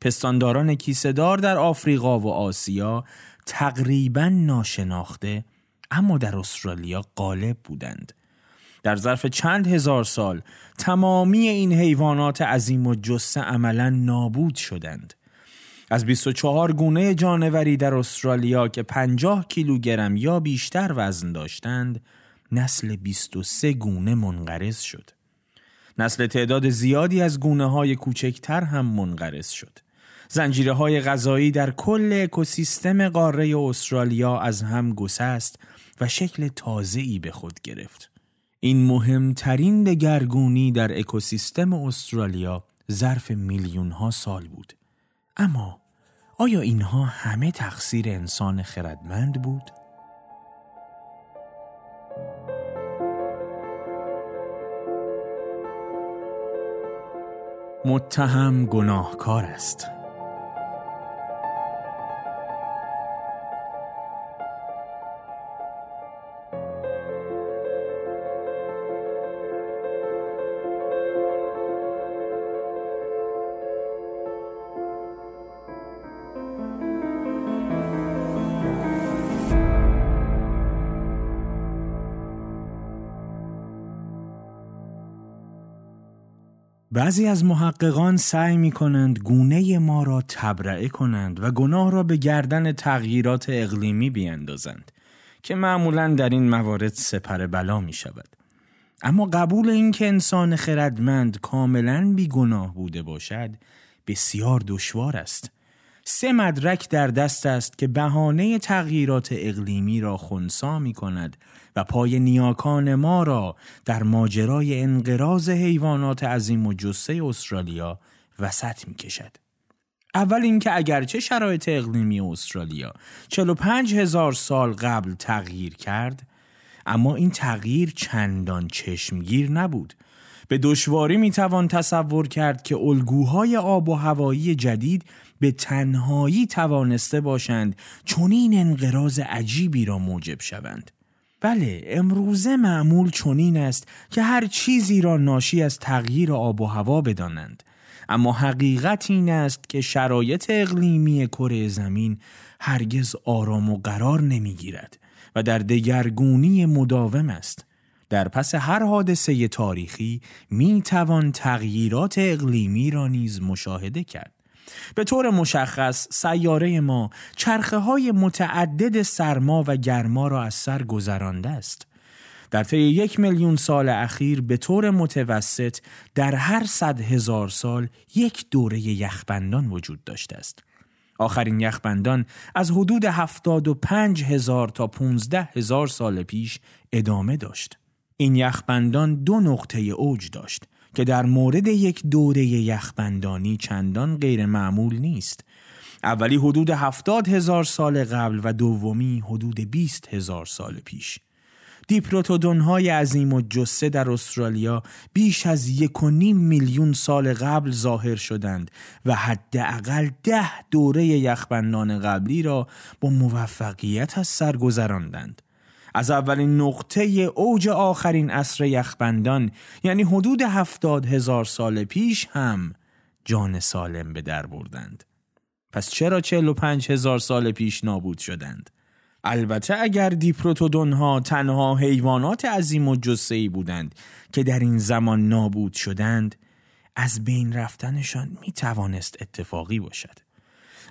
پستانداران کیسهدار در آفریقا و آسیا تقریبا ناشناخته اما در استرالیا غالب بودند. در ظرف چند هزار سال تمامی این حیوانات عظیم و جسه عملا نابود شدند. از 24 گونه جانوری در استرالیا که 50 کیلوگرم یا بیشتر وزن داشتند، نسل 23 گونه منقرض شد. نسل تعداد زیادی از گونه های کوچکتر هم منقرض شد. زنجیره های غذایی در کل اکوسیستم قاره استرالیا از هم گسست و شکل تازه‌ای به خود گرفت. این مهمترین دگرگونی در اکوسیستم استرالیا ظرف میلیون ها سال بود. اما آیا اینها همه تقصیر انسان خردمند بود؟ متهم گناهکار است. بعضی از محققان سعی می کنند گونه ما را تبرئه کنند و گناه را به گردن تغییرات اقلیمی بیندازند که معمولا در این موارد سپر بلا می شود. اما قبول اینکه انسان خردمند کاملا بیگناه بوده باشد بسیار دشوار است. سه مدرک در دست است که بهانه تغییرات اقلیمی را خونسا می کند و پای نیاکان ما را در ماجرای انقراض حیوانات عظیم و جسه استرالیا وسط می کشد. اول اینکه اگرچه شرایط اقلیمی استرالیا 45 هزار سال قبل تغییر کرد اما این تغییر چندان چشمگیر نبود به دشواری می‌توان تصور کرد که الگوهای آب و هوایی جدید به تنهایی توانسته باشند چون این انقراض عجیبی را موجب شوند. بله امروزه معمول چنین است که هر چیزی را ناشی از تغییر آب و هوا بدانند. اما حقیقت این است که شرایط اقلیمی کره زمین هرگز آرام و قرار نمی‌گیرد و در دگرگونی مداوم است. در پس هر حادثه تاریخی می توان تغییرات اقلیمی را نیز مشاهده کرد. به طور مشخص سیاره ما چرخه های متعدد سرما و گرما را از سر گذرانده است. در طی یک میلیون سال اخیر به طور متوسط در هر صد هزار سال یک دوره یخبندان وجود داشته است. آخرین یخبندان از حدود هفتاد و پنج هزار تا پونزده هزار سال پیش ادامه داشت. این یخبندان دو نقطه اوج داشت که در مورد یک دوره یخبندانی چندان غیر معمول نیست. اولی حدود هفتاد هزار سال قبل و دومی حدود بیست هزار سال پیش. دیپروتودون های عظیم و جسه در استرالیا بیش از یک و نیم میلیون سال قبل ظاهر شدند و حداقل ده دوره یخبندان قبلی را با موفقیت از سر گذراندند. از اولین نقطه اوج آخرین عصر یخبندان یعنی حدود هفتاد هزار سال پیش هم جان سالم به در بردند. پس چرا چهل و پنج هزار سال پیش نابود شدند؟ البته اگر دیپروتودون ها تنها حیوانات عظیم و جسهی بودند که در این زمان نابود شدند از بین رفتنشان می توانست اتفاقی باشد.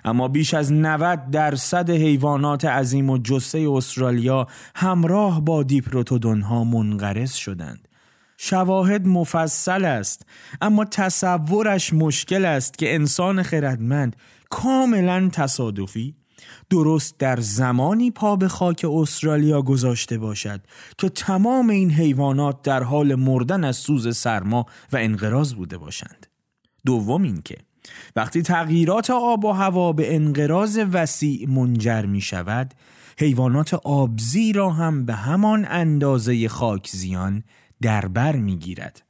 اما بیش از 90 درصد حیوانات عظیم و جسه استرالیا همراه با دیپروتودون ها منقرض شدند. شواهد مفصل است اما تصورش مشکل است که انسان خردمند کاملا تصادفی درست در زمانی پا به خاک استرالیا گذاشته باشد که تمام این حیوانات در حال مردن از سوز سرما و انقراض بوده باشند. دوم اینکه وقتی تغییرات آب و هوا به انقراض وسیع منجر می شود حیوانات آبزی را هم به همان اندازه خاکزیان در بر می گیرد.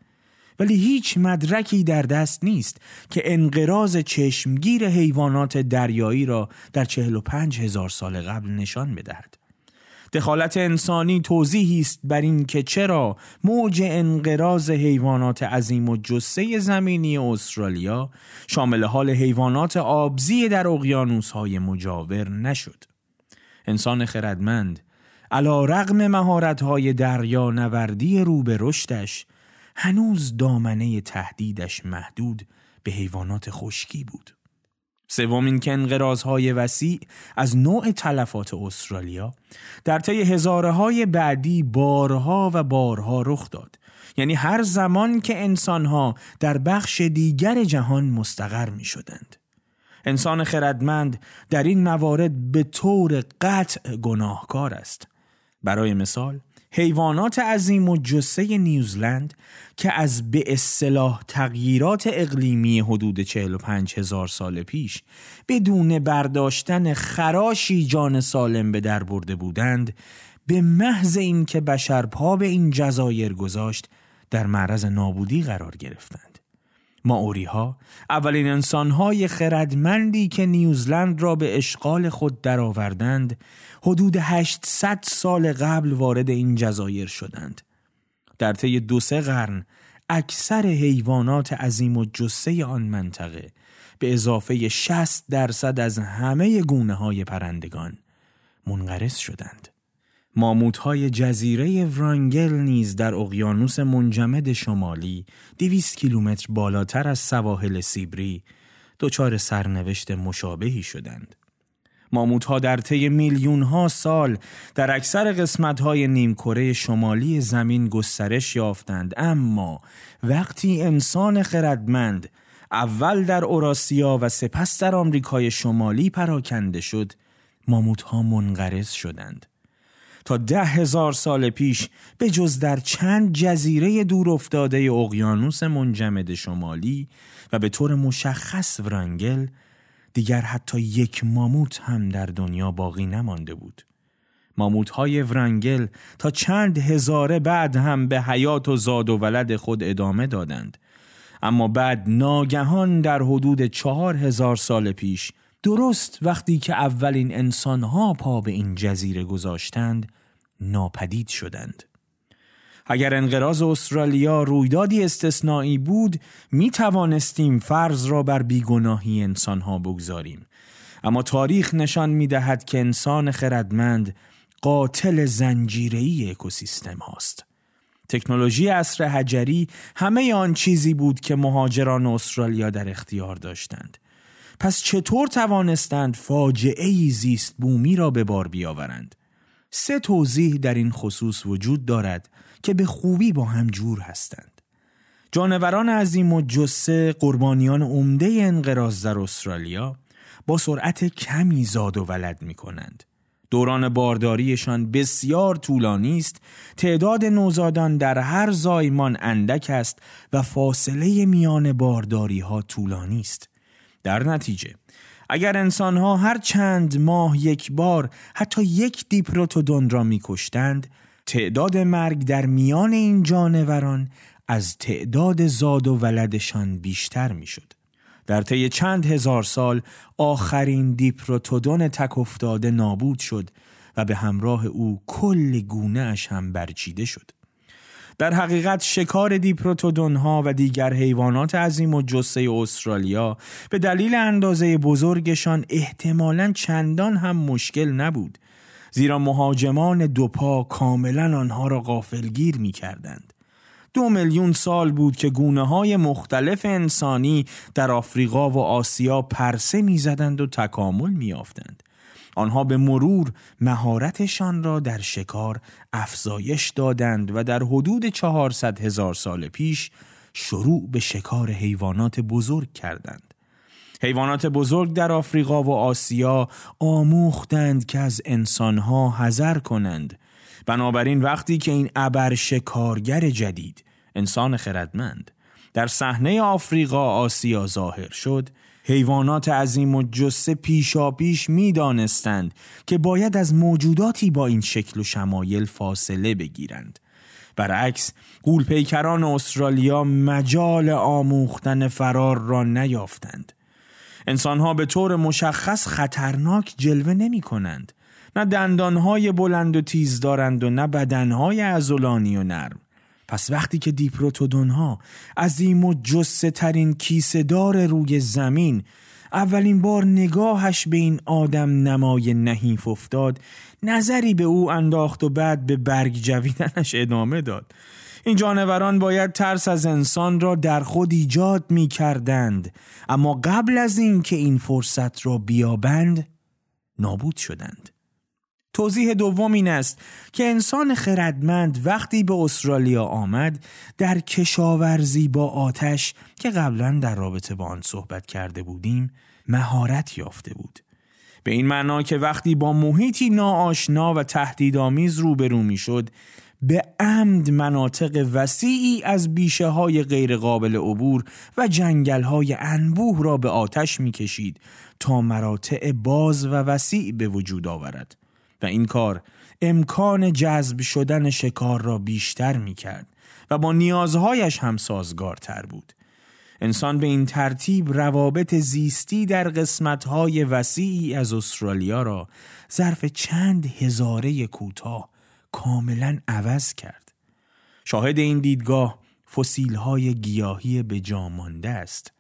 ولی هیچ مدرکی در دست نیست که انقراض چشمگیر حیوانات دریایی را در چهل و پنج هزار سال قبل نشان بدهد. دخالت انسانی توضیحی است بر این که چرا موج انقراض حیوانات عظیم و جسه زمینی استرالیا شامل حال حیوانات آبزی در اقیانوس‌های مجاور نشد. انسان خردمند علا رغم مهارت‌های دریا نوردی رو به رشدش هنوز دامنه تهدیدش محدود به حیوانات خشکی بود. سوم اینکه انقراضهای وسیع از نوع تلفات استرالیا در طی هزاره های بعدی بارها و بارها رخ داد یعنی هر زمان که انسانها در بخش دیگر جهان مستقر می شدند. انسان خردمند در این موارد به طور قطع گناهکار است. برای مثال حیوانات عظیم و جسه نیوزلند که از به اصطلاح تغییرات اقلیمی حدود 45 هزار سال پیش بدون برداشتن خراشی جان سالم به در برده بودند به محض اینکه بشر پا به این جزایر گذاشت در معرض نابودی قرار گرفتند. ماوری ها اولین انسان های خردمندی که نیوزلند را به اشغال خود درآوردند حدود 800 سال قبل وارد این جزایر شدند در طی دو سه قرن اکثر حیوانات عظیم و جسه آن منطقه به اضافه 60 درصد از همه گونه های پرندگان منقرض شدند. های جزیره ورانگل نیز در اقیانوس منجمد شمالی دویست کیلومتر بالاتر از سواحل سیبری دچار سرنوشت مشابهی شدند. ها در طی میلیون ها سال در اکثر قسمت های نیمکره شمالی زمین گسترش یافتند اما وقتی انسان خردمند اول در اوراسیا و سپس در آمریکای شمالی پراکنده شد ماموت ها منقرض شدند تا ده هزار سال پیش به جز در چند جزیره دور افتاده اقیانوس منجمد شمالی و به طور مشخص ورانگل دیگر حتی یک ماموت هم در دنیا باقی نمانده بود. ماموت های ورانگل تا چند هزاره بعد هم به حیات و زاد و ولد خود ادامه دادند. اما بعد ناگهان در حدود چهار هزار سال پیش درست وقتی که اولین انسانها پا به این جزیره گذاشتند ناپدید شدند. اگر انقراض استرالیا رویدادی استثنایی بود می توانستیم فرض را بر بیگناهی انسانها بگذاریم. اما تاریخ نشان می دهد که انسان خردمند قاتل زنجیری اکوسیستم هاست. تکنولوژی عصر حجری همه آن چیزی بود که مهاجران استرالیا در اختیار داشتند. پس چطور توانستند فاجعه زیست بومی را به بار بیاورند؟ سه توضیح در این خصوص وجود دارد که به خوبی با هم جور هستند. جانوران عظیم و جسه قربانیان عمده انقراض در استرالیا با سرعت کمی زاد و ولد می کنند. دوران بارداریشان بسیار طولانی است تعداد نوزادان در هر زایمان اندک است و فاصله میان بارداری ها طولانی است در نتیجه اگر انسانها هر چند ماه یک بار حتی یک دیپروتودون را میکشتند تعداد مرگ در میان این جانوران از تعداد زاد و ولدشان بیشتر می‌شد. در طی چند هزار سال آخرین دیپروتودون تک افتاده نابود شد و به همراه او کل گونه اش هم برچیده شد. در حقیقت شکار دیپروتودون ها و دیگر حیوانات عظیم و جسه استرالیا به دلیل اندازه بزرگشان احتمالا چندان هم مشکل نبود زیرا مهاجمان دوپا کاملا آنها را غافلگیر می کردند. دو میلیون سال بود که گونه های مختلف انسانی در آفریقا و آسیا پرسه می‌زدند و تکامل میافتند. آنها به مرور مهارتشان را در شکار افزایش دادند و در حدود 400 هزار سال پیش شروع به شکار حیوانات بزرگ کردند. حیوانات بزرگ در آفریقا و آسیا آموختند که از انسانها حذر کنند. بنابراین وقتی که این ابر شکارگر جدید انسان خردمند در صحنه آفریقا آسیا ظاهر شد حیوانات عظیم و جسه پیشا پیش می دانستند که باید از موجوداتی با این شکل و شمایل فاصله بگیرند. برعکس پیکران استرالیا مجال آموختن فرار را نیافتند. انسانها به طور مشخص خطرناک جلوه نمی کنند. نه دندانهای بلند و تیز دارند و نه بدنهای ازولانی و نرم. پس وقتی که دیپروتودون ها عظیم و جسه ترین کیسه دار روی زمین اولین بار نگاهش به این آدم نمای نحیف افتاد نظری به او انداخت و بعد به برگ جویدنش ادامه داد. این جانوران باید ترس از انسان را در خود ایجاد می کردند اما قبل از اینکه این فرصت را بیابند نابود شدند. توضیح دوم این است که انسان خردمند وقتی به استرالیا آمد در کشاورزی با آتش که قبلا در رابطه با آن صحبت کرده بودیم مهارت یافته بود. به این معنا که وقتی با محیطی ناآشنا و تهدیدآمیز روبرو می‌شد به عمد مناطق وسیعی از بیشه های غیر قابل عبور و جنگل های انبوه را به آتش می‌کشید تا مراتع باز و وسیع به وجود آورد. و این کار امکان جذب شدن شکار را بیشتر می کرد و با نیازهایش هم سازگارتر بود. انسان به این ترتیب روابط زیستی در قسمتهای وسیعی از استرالیا را ظرف چند هزاره کوتاه کاملا عوض کرد. شاهد این دیدگاه فسیل های گیاهی به مانده است.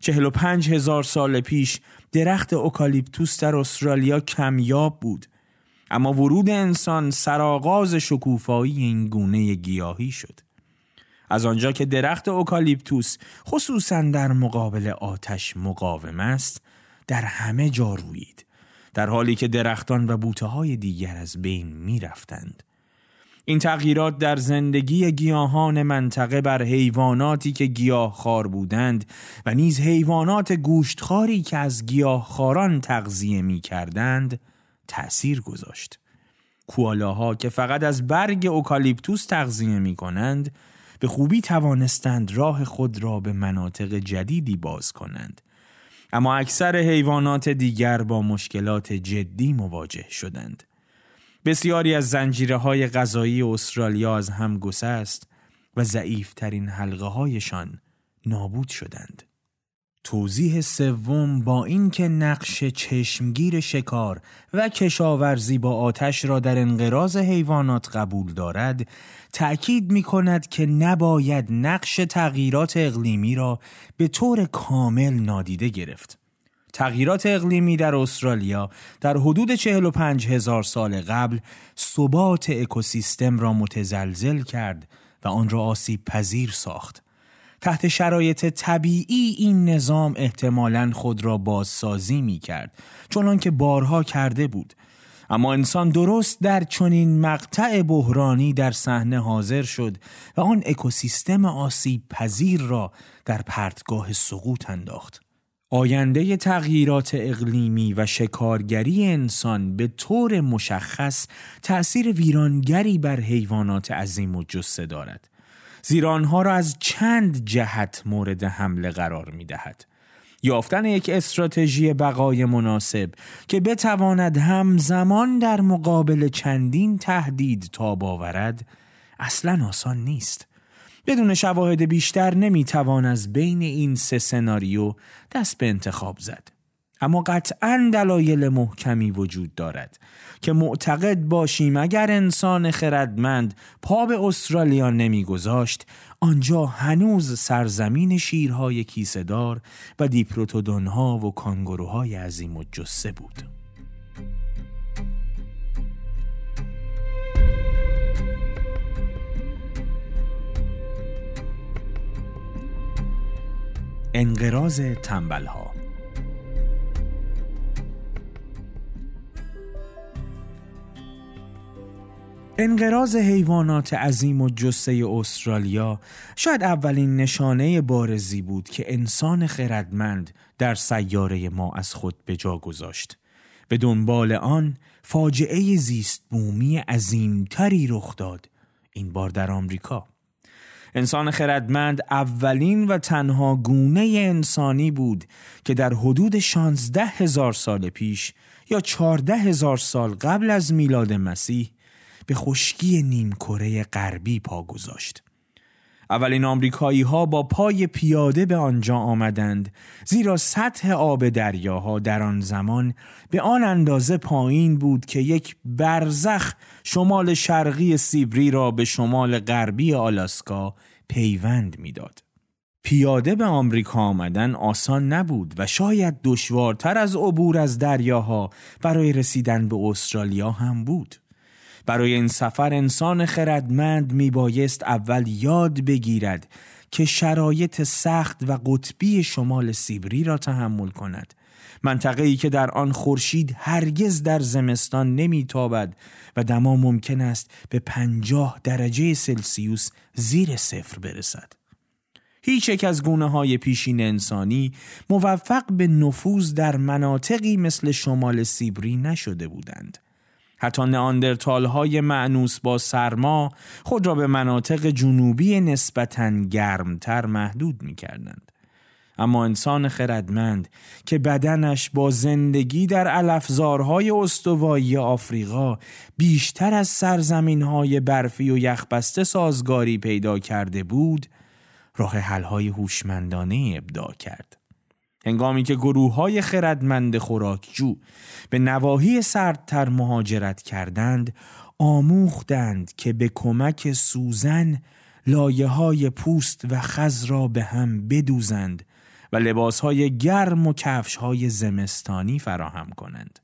چهل و پنج هزار سال پیش درخت اوکالیپتوس در استرالیا کمیاب بود اما ورود انسان سرآغاز شکوفایی این گونه گیاهی شد از آنجا که درخت اوکالیپتوس خصوصا در مقابل آتش مقاوم است در همه جا روید در حالی که درختان و بوته های دیگر از بین می رفتند. این تغییرات در زندگی گیاهان منطقه بر حیواناتی که گیاه خار بودند و نیز حیوانات گوشتخاری که از خاران تغذیه می کردند تأثیر گذاشت. کوالاها که فقط از برگ اوکالیپتوس تغذیه می کنند به خوبی توانستند راه خود را به مناطق جدیدی باز کنند. اما اکثر حیوانات دیگر با مشکلات جدی مواجه شدند. بسیاری از زنجیره های غذایی استرالیا از هم گسست و ضعیفترین حلقه هایشان نابود شدند. توضیح سوم با اینکه نقش چشمگیر شکار و کشاورزی با آتش را در انقراض حیوانات قبول دارد تأکید می کند که نباید نقش تغییرات اقلیمی را به طور کامل نادیده گرفت. تغییرات اقلیمی در استرالیا در حدود 45 هزار سال قبل ثبات اکوسیستم را متزلزل کرد و آن را آسیب پذیر ساخت. تحت شرایط طبیعی این نظام احتمالا خود را بازسازی می کرد چون که بارها کرده بود. اما انسان درست در چنین مقطع بحرانی در صحنه حاضر شد و آن اکوسیستم آسیب پذیر را در پرتگاه سقوط انداخت. آینده تغییرات اقلیمی و شکارگری انسان به طور مشخص تأثیر ویرانگری بر حیوانات عظیم و جسه دارد. زیرا آنها را از چند جهت مورد حمله قرار می دهد. یافتن یک استراتژی بقای مناسب که بتواند همزمان در مقابل چندین تهدید تاب آورد اصلا آسان نیست. بدون شواهد بیشتر نمی‌توان از بین این سه سناریو دست به انتخاب زد. اما قطعا دلایل محکمی وجود دارد که معتقد باشیم اگر انسان خردمند پا به استرالیا نمیگذاشت آنجا هنوز سرزمین شیرهای کیسهدار و دیپروتودونها و کانگوروهای عظیم و جسه بود. انقراض تنبلها انقراض حیوانات عظیم و جسه استرالیا شاید اولین نشانه بارزی بود که انسان خردمند در سیاره ما از خود به جا گذاشت. به دنبال آن فاجعه زیست بومی عظیمتری رخ داد این بار در آمریکا. انسان خردمند اولین و تنها گونه انسانی بود که در حدود 16 هزار سال پیش یا 14 هزار سال قبل از میلاد مسیح به خشکی نیمکره غربی پا گذاشت. اولین آمریکایی ها با پای پیاده به آنجا آمدند زیرا سطح آب دریاها در آن زمان به آن اندازه پایین بود که یک برزخ شمال شرقی سیبری را به شمال غربی آلاسکا پیوند می‌داد. پیاده به آمریکا آمدن آسان نبود و شاید دشوارتر از عبور از دریاها برای رسیدن به استرالیا هم بود. برای این سفر انسان خردمند می بایست اول یاد بگیرد که شرایط سخت و قطبی شمال سیبری را تحمل کند منطقه ای که در آن خورشید هرگز در زمستان نمیتابد و دما ممکن است به پنجاه درجه سلسیوس زیر صفر برسد. هیچ یک از گونه های پیشین انسانی موفق به نفوذ در مناطقی مثل شمال سیبری نشده بودند. حتی ناندرتال های معنوس با سرما خود را به مناطق جنوبی نسبتاً گرمتر محدود می کردند. اما انسان خردمند که بدنش با زندگی در علفزارهای استوایی آفریقا بیشتر از سرزمین های برفی و یخبسته سازگاری پیدا کرده بود راه حلهای هوشمندانه ابداع کرد. هنگامی که گروه های خردمند خوراکجو به نواحی سردتر مهاجرت کردند آموختند که به کمک سوزن لایه های پوست و خز را به هم بدوزند و لباس های گرم و کفش های زمستانی فراهم کنند.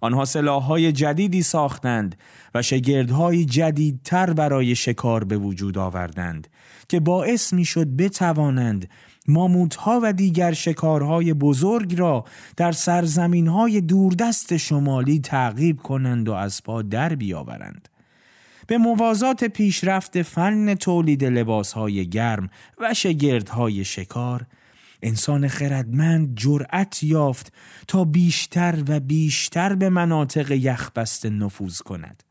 آنها سلاحهای جدیدی ساختند و شگردهای جدیدتر برای شکار به وجود آوردند که باعث می شد بتوانند ماموتها و دیگر شکارهای بزرگ را در سرزمینهای دوردست شمالی تعقیب کنند و از پا در بیاورند. به موازات پیشرفت فن تولید لباسهای گرم و شگردهای شکار انسان خردمند جرأت یافت تا بیشتر و بیشتر به مناطق یخبسته نفوذ کند.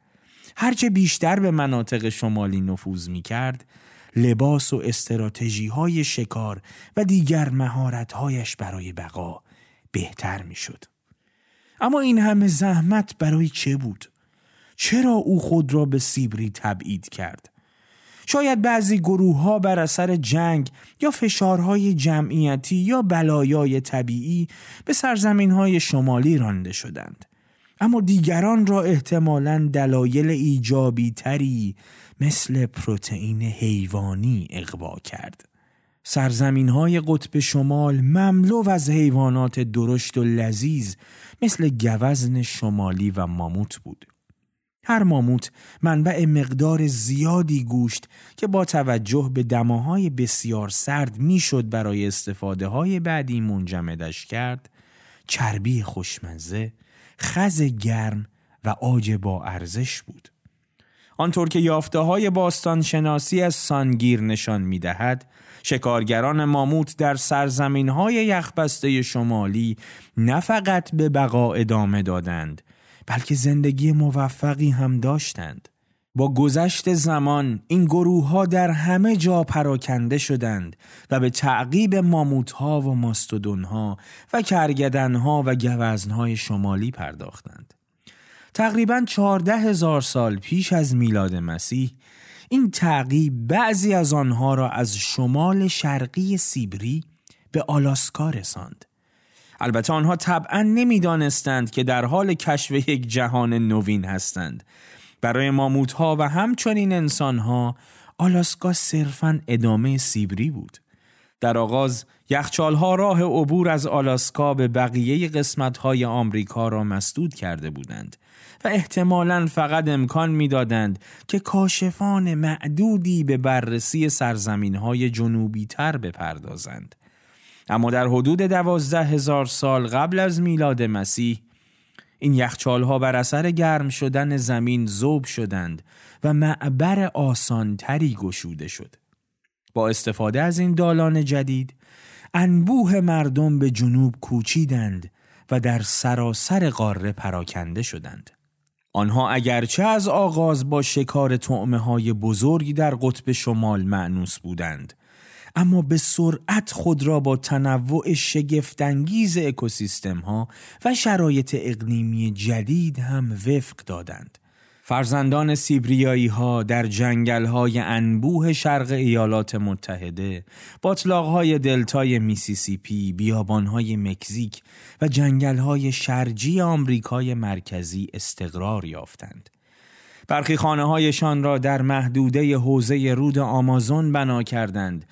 هرچه بیشتر به مناطق شمالی نفوذ می کرد، لباس و استراتژی های شکار و دیگر مهارت هایش برای بقا بهتر می شد. اما این همه زحمت برای چه بود؟ چرا او خود را به سیبری تبعید کرد؟ شاید بعضی گروه ها بر اثر جنگ یا فشارهای جمعیتی یا بلایای طبیعی به سرزمین های شمالی رانده شدند. اما دیگران را احتمالا دلایل ایجابی تری مثل پروتئین حیوانی اقوا کرد. سرزمین های قطب شمال مملو از حیوانات درشت و لذیذ مثل گوزن شمالی و ماموت بود. هر ماموت منبع مقدار زیادی گوشت که با توجه به دماهای بسیار سرد می‌شد برای استفاده های بعدی منجمدش کرد چربی خوشمزه، خز گرم و آج با ارزش بود. آنطور که یافته های باستان شناسی از سانگیر نشان می دهد، شکارگران ماموت در سرزمین های یخبسته شمالی نه فقط به بقا ادامه دادند بلکه زندگی موفقی هم داشتند. با گذشت زمان این گروه ها در همه جا پراکنده شدند و به تعقیب ماموت ها و ماستودون ها و کرگدن ها و گوزن های شمالی پرداختند. تقریبا چهارده هزار سال پیش از میلاد مسیح این تعقیب بعضی از آنها را از شمال شرقی سیبری به آلاسکا رساند. البته آنها طبعا نمی‌دانستند که در حال کشف یک جهان نوین هستند. برای ماموت ها و همچنین انسان ها آلاسکا صرفا ادامه سیبری بود. در آغاز یخچال ها راه عبور از آلاسکا به بقیه قسمت های آمریکا را مسدود کرده بودند و احتمالا فقط امکان می‌دادند که کاشفان معدودی به بررسی سرزمین های جنوبی تر بپردازند. اما در حدود دوازده هزار سال قبل از میلاد مسیح این یخچال ها بر اثر گرم شدن زمین زوب شدند و معبر آسانتری گشوده شد. با استفاده از این دالان جدید انبوه مردم به جنوب کوچیدند و در سراسر قاره پراکنده شدند. آنها اگرچه از آغاز با شکار طعمه های بزرگی در قطب شمال معنوس بودند اما به سرعت خود را با تنوع شگفتانگیز اکوسیستم ها و شرایط اقلیمی جدید هم وفق دادند. فرزندان سیبریایی ها در جنگل های انبوه شرق ایالات متحده، باطلاق های دلتای میسیسیپی، بیابان های مکزیک و جنگل های شرجی آمریکای مرکزی استقرار یافتند. برخی خانه هایشان را در محدوده حوزه رود آمازون بنا کردند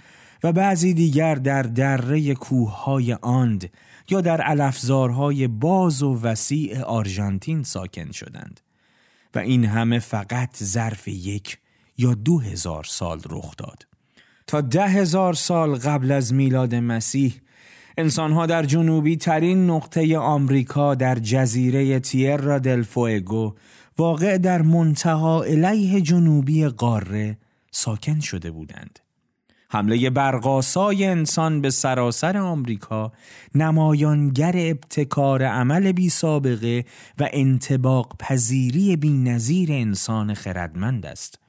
و بعضی دیگر در دره کوههای آند یا در علفزارهای باز و وسیع آرژانتین ساکن شدند و این همه فقط ظرف یک یا دو هزار سال رخ داد تا ده هزار سال قبل از میلاد مسیح انسانها در جنوبی ترین نقطه آمریکا در جزیره تیرا دل فوئگو واقع در منتها علیه جنوبی قاره ساکن شده بودند. حمله برقاسای انسان به سراسر آمریکا نمایانگر ابتکار عمل بی سابقه و انتباق پذیری بی نظیر انسان خردمند است.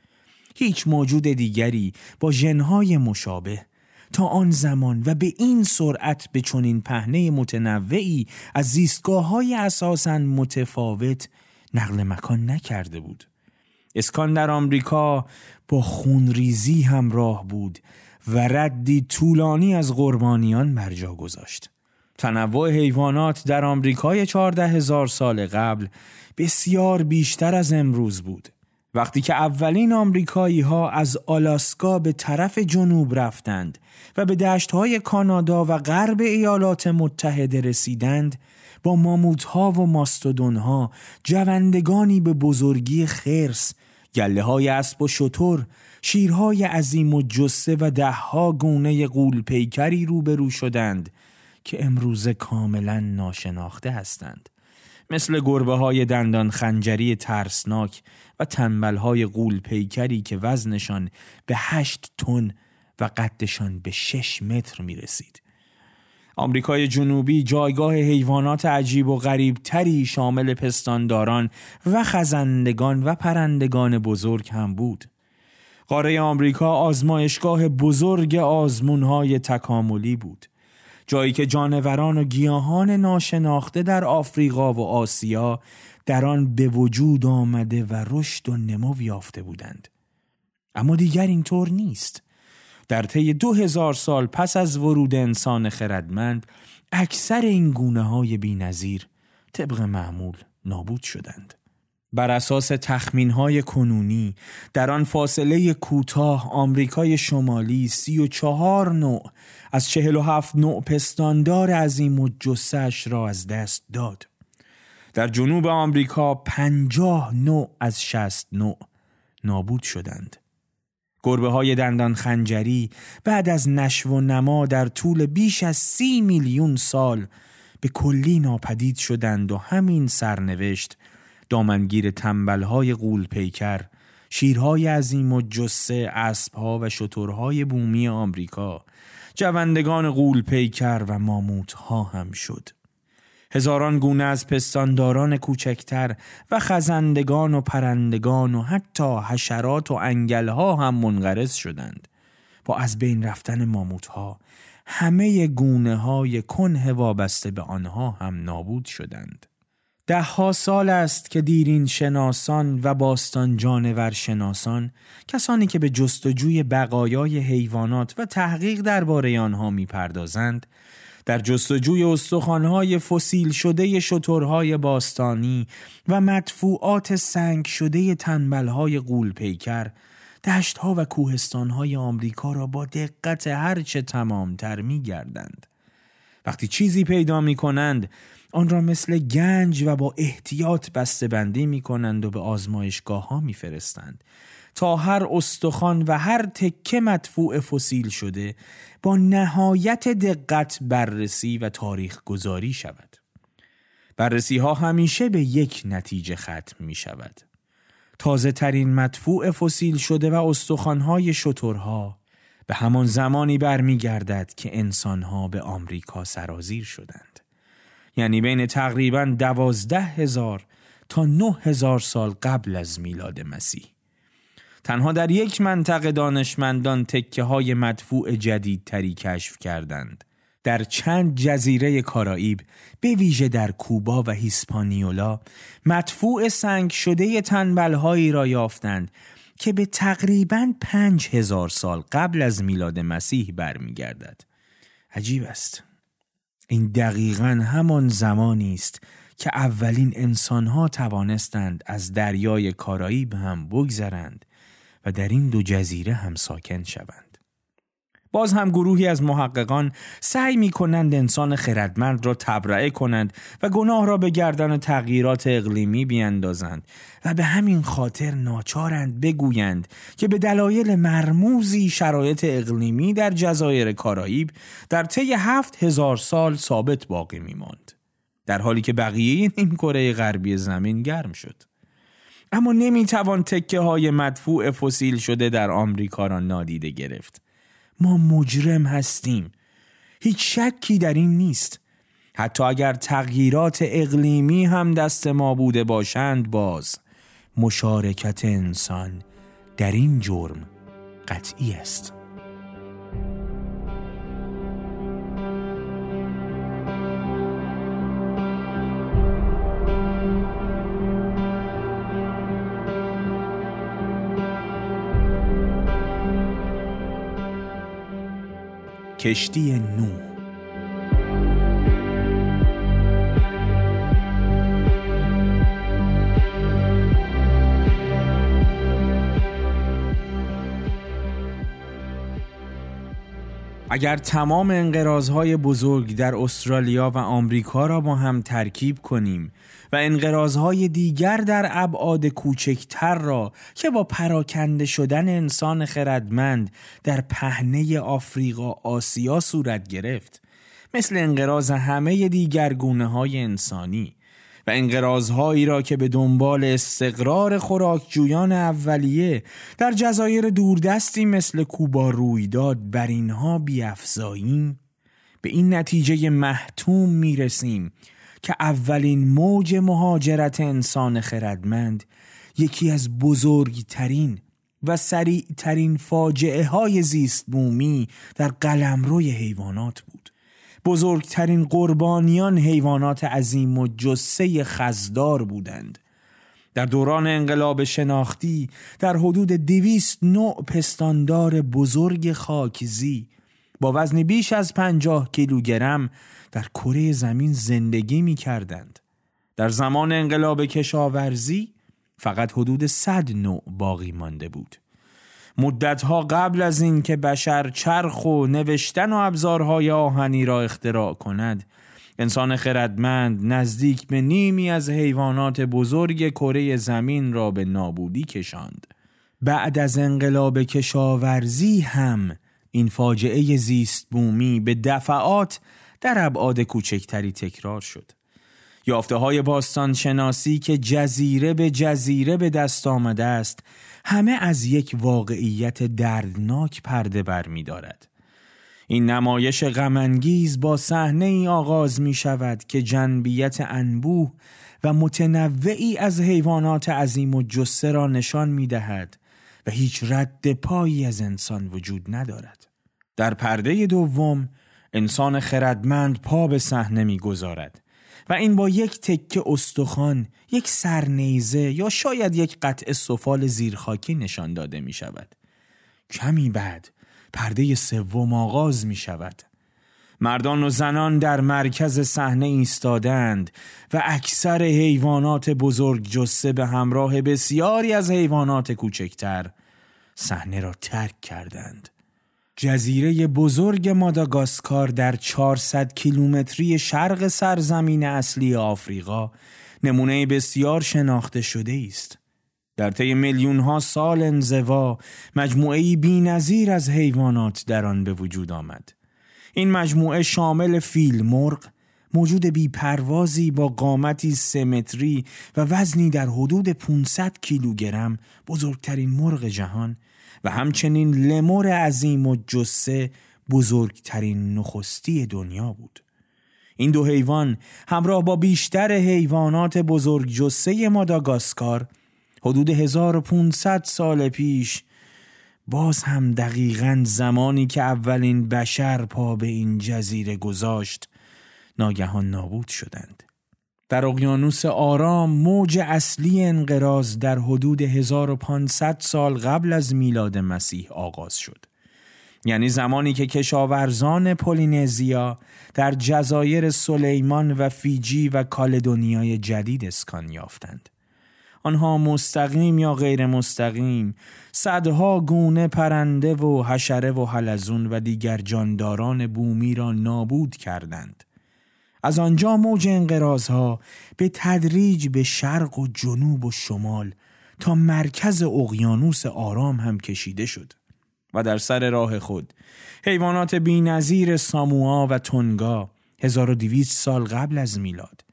هیچ موجود دیگری با ژنهای مشابه تا آن زمان و به این سرعت به چنین پهنه متنوعی از زیستگاه های اساساً متفاوت نقل مکان نکرده بود. اسکان در آمریکا با خونریزی همراه بود و ردی طولانی از قربانیان بر جا گذاشت. تنوع حیوانات در آمریکای چهارده هزار سال قبل بسیار بیشتر از امروز بود وقتی که اولین آمریکایی ها از آلاسکا به طرف جنوب رفتند و به دشت های کانادا و غرب ایالات متحده رسیدند با ماموت ها و ماستودون ها جوندگانی به بزرگی خرس گله های اسب و شتر شیرهای عظیم و جسه و دهها گونه قول پیکری روبرو شدند که امروز کاملا ناشناخته هستند مثل گربه های دندان خنجری ترسناک و تنبل های قول پیکری که وزنشان به هشت تن و قدشان به شش متر می رسید. آمریکای جنوبی جایگاه حیوانات عجیب و غریب تری شامل پستانداران و خزندگان و پرندگان بزرگ هم بود. قاره آمریکا آزمایشگاه بزرگ آزمونهای تکاملی بود. جایی که جانوران و گیاهان ناشناخته در آفریقا و آسیا در آن به وجود آمده و رشد و نمو یافته بودند. اما دیگر اینطور نیست. در طی دو هزار سال پس از ورود انسان خردمند اکثر این گونه های بی طبق معمول نابود شدند. بر اساس تخمین های کنونی در آن فاصله کوتاه آمریکای شمالی سی و چهار نوع از چهل و هفت نوع پستاندار عظیم و جسش را از دست داد. در جنوب آمریکا پنجاه نوع از شست نوع نابود شدند. گربه های دندان خنجری بعد از نشو و نما در طول بیش از سی میلیون سال به کلی ناپدید شدند و همین سرنوشت دامنگیر تنبلهای قول پیکر شیرهای عظیم و جسه اسبها و شترهای بومی آمریکا جوندگان قول پیکر و ماموتها هم شد. هزاران گونه از پستانداران کوچکتر و خزندگان و پرندگان و حتی حشرات و انگلها هم منقرض شدند. با از بین رفتن ماموتها همه گونه های کنه وابسته به آنها هم نابود شدند. ده ها سال است که دیرین شناسان و باستان جانور شناسان کسانی که به جستجوی بقایای حیوانات و تحقیق درباره آنها می‌پردازند در جستجوی استخوانهای فسیل شده شترهای باستانی و مدفوعات سنگ شده تنبلهای قول پیکر دشتها و کوهستانهای آمریکا را با دقت هرچه تمامتر می گردند. وقتی چیزی پیدا می کنند آن را مثل گنج و با احتیاط بسته بندی می کنند و به آزمایشگاه ها می فرستند. تا هر استخوان و هر تکه مدفوع فسیل شده با نهایت دقت بررسی و تاریخ گذاری شود. بررسی ها همیشه به یک نتیجه ختم می شود. تازه ترین مدفوع فسیل شده و استخوان های شترها به همان زمانی برمیگردد که انسان ها به آمریکا سرازیر شدند. یعنی بین تقریبا دوازده هزار تا نه هزار قبل از میلاد مسیح تنها در یک منطقه دانشمندان تکه های مدفوع جدید تری کشف کردند در چند جزیره کارائیب به ویژه در کوبا و هیسپانیولا مدفوع سنگ شده تنبلهایی را یافتند که به تقریبا پنج هزار سال قبل از میلاد مسیح برمیگردد. عجیب است. این دقیقا همان زمانی است که اولین انسانها توانستند از دریای کارائیب هم بگذرند و در این دو جزیره هم ساکن شوند. باز هم گروهی از محققان سعی می کنند انسان خردمند را تبرئه کنند و گناه را به گردن تغییرات اقلیمی بیندازند و به همین خاطر ناچارند بگویند که به دلایل مرموزی شرایط اقلیمی در جزایر کارائیب در طی هفت هزار سال ثابت باقی می ماند. در حالی که بقیه این کره غربی زمین گرم شد. اما نمی‌توان تکه های مدفوع فسیل شده در آمریکا را نادیده گرفت. ما مجرم هستیم. هیچ شکی در این نیست. حتی اگر تغییرات اقلیمی هم دست ما بوده باشند باز مشارکت انسان در این جرم قطعی است. کشتی نو. اگر تمام انقراضهای بزرگ در استرالیا و آمریکا را با هم ترکیب کنیم و انقراضهای دیگر در ابعاد کوچکتر را که با پراکنده شدن انسان خردمند در پهنه آفریقا آسیا صورت گرفت مثل انقراض همه دیگر گونه های انسانی. و انقراضهایی را که به دنبال استقرار خوراکجویان اولیه در جزایر دوردستی مثل کوبا رویداد بر اینها بیافزاییم به این نتیجه محتوم می‌رسیم که اولین موج مهاجرت انسان خردمند یکی از بزرگترین و سریعترین فاجعه های زیست بومی در قلمروی حیوانات بود. بزرگترین قربانیان حیوانات عظیم و جسه خزدار بودند. در دوران انقلاب شناختی در حدود دویست نوع پستاندار بزرگ خاکزی با وزن بیش از پنجاه کیلوگرم در کره زمین زندگی می کردند. در زمان انقلاب کشاورزی فقط حدود صد نوع باقی مانده بود. مدتها قبل از اینکه بشر چرخ و نوشتن و ابزارهای آهنی را اختراع کند. انسان خردمند نزدیک به نیمی از حیوانات بزرگ کره زمین را به نابودی کشاند. بعد از انقلاب کشاورزی هم این فاجعه زیست بومی به دفعات در ابعاد کوچکتری تکرار شد. یافته های باستان شناسی که جزیره به جزیره به دست آمده است همه از یک واقعیت دردناک پرده بر می دارد. این نمایش غمانگیز با صحنه ای آغاز می شود که جنبیت انبوه و متنوعی از حیوانات عظیم و جسه را نشان می دهد و هیچ رد پایی از انسان وجود ندارد. در پرده دوم انسان خردمند پا به صحنه می‌گذارد و این با یک تکه استخوان، یک سرنیزه یا شاید یک قطع سفال زیرخاکی نشان داده می شود. کمی بعد پرده سوم آغاز می شود. مردان و زنان در مرکز صحنه ایستادند و اکثر حیوانات بزرگ جسه به همراه بسیاری از حیوانات کوچکتر صحنه را ترک کردند. جزیره بزرگ ماداگاسکار در 400 کیلومتری شرق سرزمین اصلی آفریقا نمونه بسیار شناخته شده است. در طی میلیون ها سال انزوا مجموعه بی‌نظیر از حیوانات در آن به وجود آمد. این مجموعه شامل فیل مرغ، موجود بیپروازی با قامتی سمتری و وزنی در حدود 500 کیلوگرم بزرگترین مرغ جهان و همچنین لمور عظیم و جسه بزرگترین نخستی دنیا بود. این دو حیوان همراه با بیشتر حیوانات بزرگ جسه ماداگاسکار حدود 1500 سال پیش باز هم دقیقا زمانی که اولین بشر پا به این جزیره گذاشت ناگهان نابود شدند. در اقیانوس آرام موج اصلی انقراض در حدود 1500 سال قبل از میلاد مسیح آغاز شد. یعنی زمانی که کشاورزان پولینزیا در جزایر سلیمان و فیجی و کالدونیای جدید اسکان یافتند. آنها مستقیم یا غیر مستقیم صدها گونه پرنده و حشره و حلزون و دیگر جانداران بومی را نابود کردند. از آنجا موج انقراضها به تدریج به شرق و جنوب و شمال تا مرکز اقیانوس آرام هم کشیده شد و در سر راه خود. حیوانات بینظیر ساموا و تونگا 1200 سال قبل از میلاد.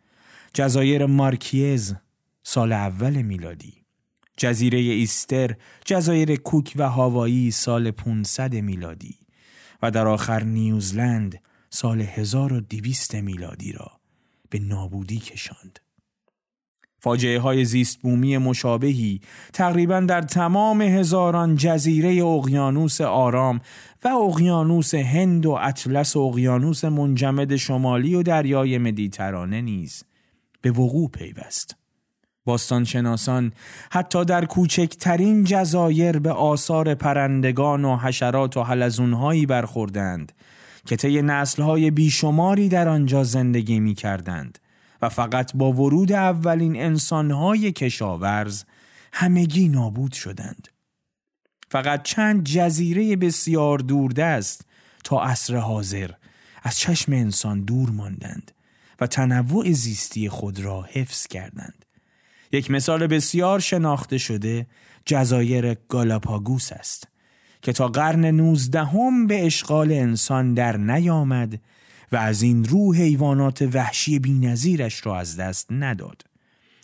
جزایر مارکیز سال اول میلادی. جزیره ایستر جزایر کوک و هاوایی سال 500 میلادی. و در آخر نیوزلند سال 1200 میلادی را به نابودی کشاند. فاجعه های زیست بومی مشابهی تقریبا در تمام هزاران جزیره اقیانوس آرام و اقیانوس هند و اطلس و اقیانوس منجمد شمالی و دریای مدیترانه نیز به وقوع پیوست. باستانشناسان حتی در کوچکترین جزایر به آثار پرندگان و حشرات و حلزونهایی برخوردند که طی نسلهای بیشماری در آنجا زندگی می کردند و فقط با ورود اولین انسانهای کشاورز همگی نابود شدند. فقط چند جزیره بسیار دوردست تا عصر حاضر از چشم انسان دور ماندند و تنوع زیستی خود را حفظ کردند. یک مثال بسیار شناخته شده جزایر گالاپاگوس است که تا قرن نوزدهم به اشغال انسان در نیامد و از این رو حیوانات وحشی بینظیرش را از دست نداد.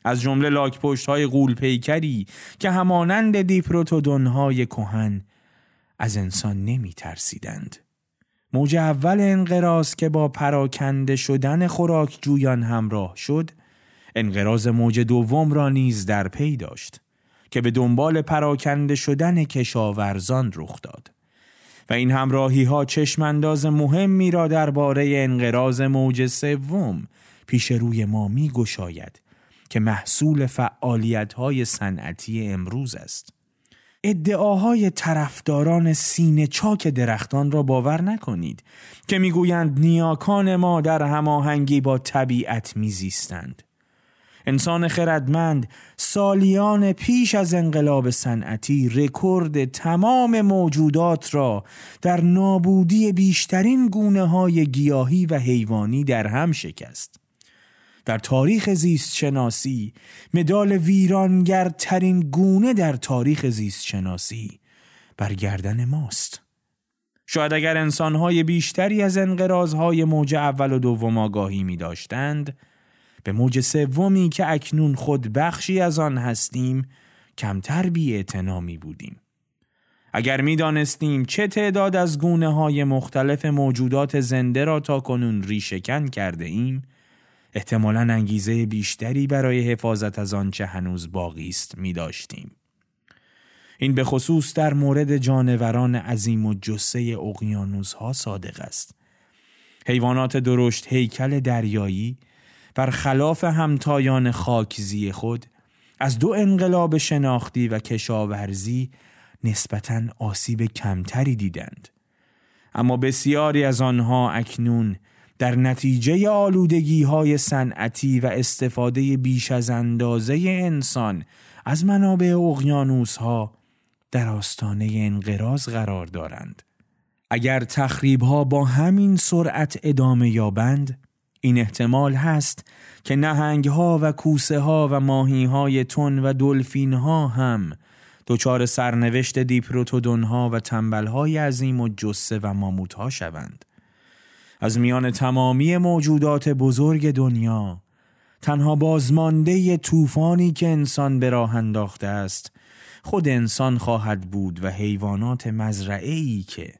از جمله لاک پشت های غول پیکری که همانند دیپروتودون های کهن از انسان نمی ترسیدند. موج اول انقراض که با پراکنده شدن خوراک جویان همراه شد انقراض موج دوم را نیز در پی داشت که به دنبال پراکنده شدن کشاورزان رخ داد و این همراهی ها چشمانداز مهمی را درباره انقراض موج سوم پیش روی ما می گشاید که محصول فعالیت های صنعتی امروز است. ادعاهای طرفداران سینه چاک درختان را باور نکنید که می‌گویند نیاکان ما در هماهنگی با طبیعت میزیستند. انسان خردمند سالیان پیش از انقلاب صنعتی رکورد تمام موجودات را در نابودی بیشترین گونه های گیاهی و حیوانی در هم شکست. در تاریخ زیست شناسی مدال ویرانگرترین گونه در تاریخ زیست شناسی بر ماست. شاید اگر انسانهای بیشتری از انقراضهای موج اول و دوم آگاهی می داشتند به موج سومی که اکنون خود بخشی از آن هستیم کمتر بی می بودیم. اگر می دانستیم چه تعداد از گونه های مختلف موجودات زنده را تا کنون ریشکن کرده ایم احتمالا انگیزه بیشتری برای حفاظت از آنچه هنوز باقی است می داشتیم. این به خصوص در مورد جانوران عظیم و جسه اقیانوس ها صادق است. حیوانات درشت هیکل دریایی بر خلاف همتایان خاکزی خود از دو انقلاب شناختی و کشاورزی نسبتا آسیب کمتری دیدند. اما بسیاری از آنها اکنون در نتیجه آلودگی های صنعتی و استفاده بیش از اندازه انسان از منابع اقیانوس ها در آستانه انقراض قرار دارند. اگر تخریب ها با همین سرعت ادامه یابند، این احتمال هست که نهنگ ها و کوسه ها و ماهی های تن و دلفین ها هم دچار سرنوشت دیپروتودون ها و تنبل های عظیم و جسه و ماموت ها شوند. از میان تمامی موجودات بزرگ دنیا تنها بازمانده طوفانی که انسان به راه انداخته است خود انسان خواهد بود و حیوانات مزرعه‌ای که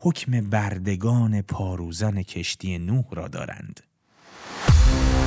حکم بردگان پاروزن کشتی نوح را دارند Thank you.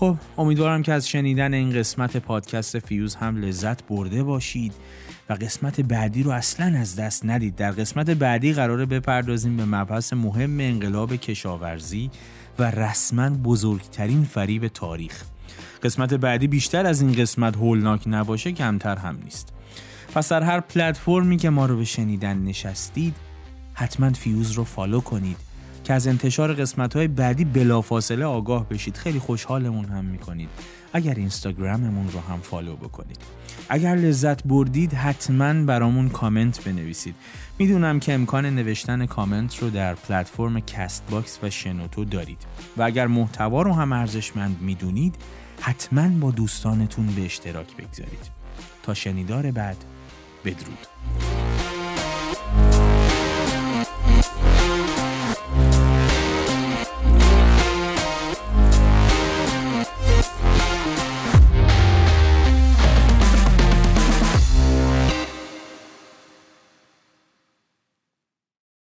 خب امیدوارم که از شنیدن این قسمت پادکست فیوز هم لذت برده باشید و قسمت بعدی رو اصلا از دست ندید. در قسمت بعدی قراره بپردازیم به مبحث مهم انقلاب کشاورزی و رسما بزرگترین فریب تاریخ. قسمت بعدی بیشتر از این قسمت هولناک نباشه کمتر هم نیست. پس در هر پلتفرمی که ما رو به شنیدن نشستید حتما فیوز رو follow کنید. که از انتشار قسمت های بعدی بلافاصله آگاه بشید. خیلی خوشحالمون هم می‌کنید. اگر اینستاگراممون رو هم follow بکنید. اگر لذت بردید حتما برامون کامنت بنویسید. می‌دونم که امکان نوشتن کامنت رو در پلتفرم کست باکس و شنوتو دارید. و اگر محتوا رو هم ارزشمند می‌دونید حتما با دوستانتون به اشتراک بگذارید. تا شنیدار بعد بدرود.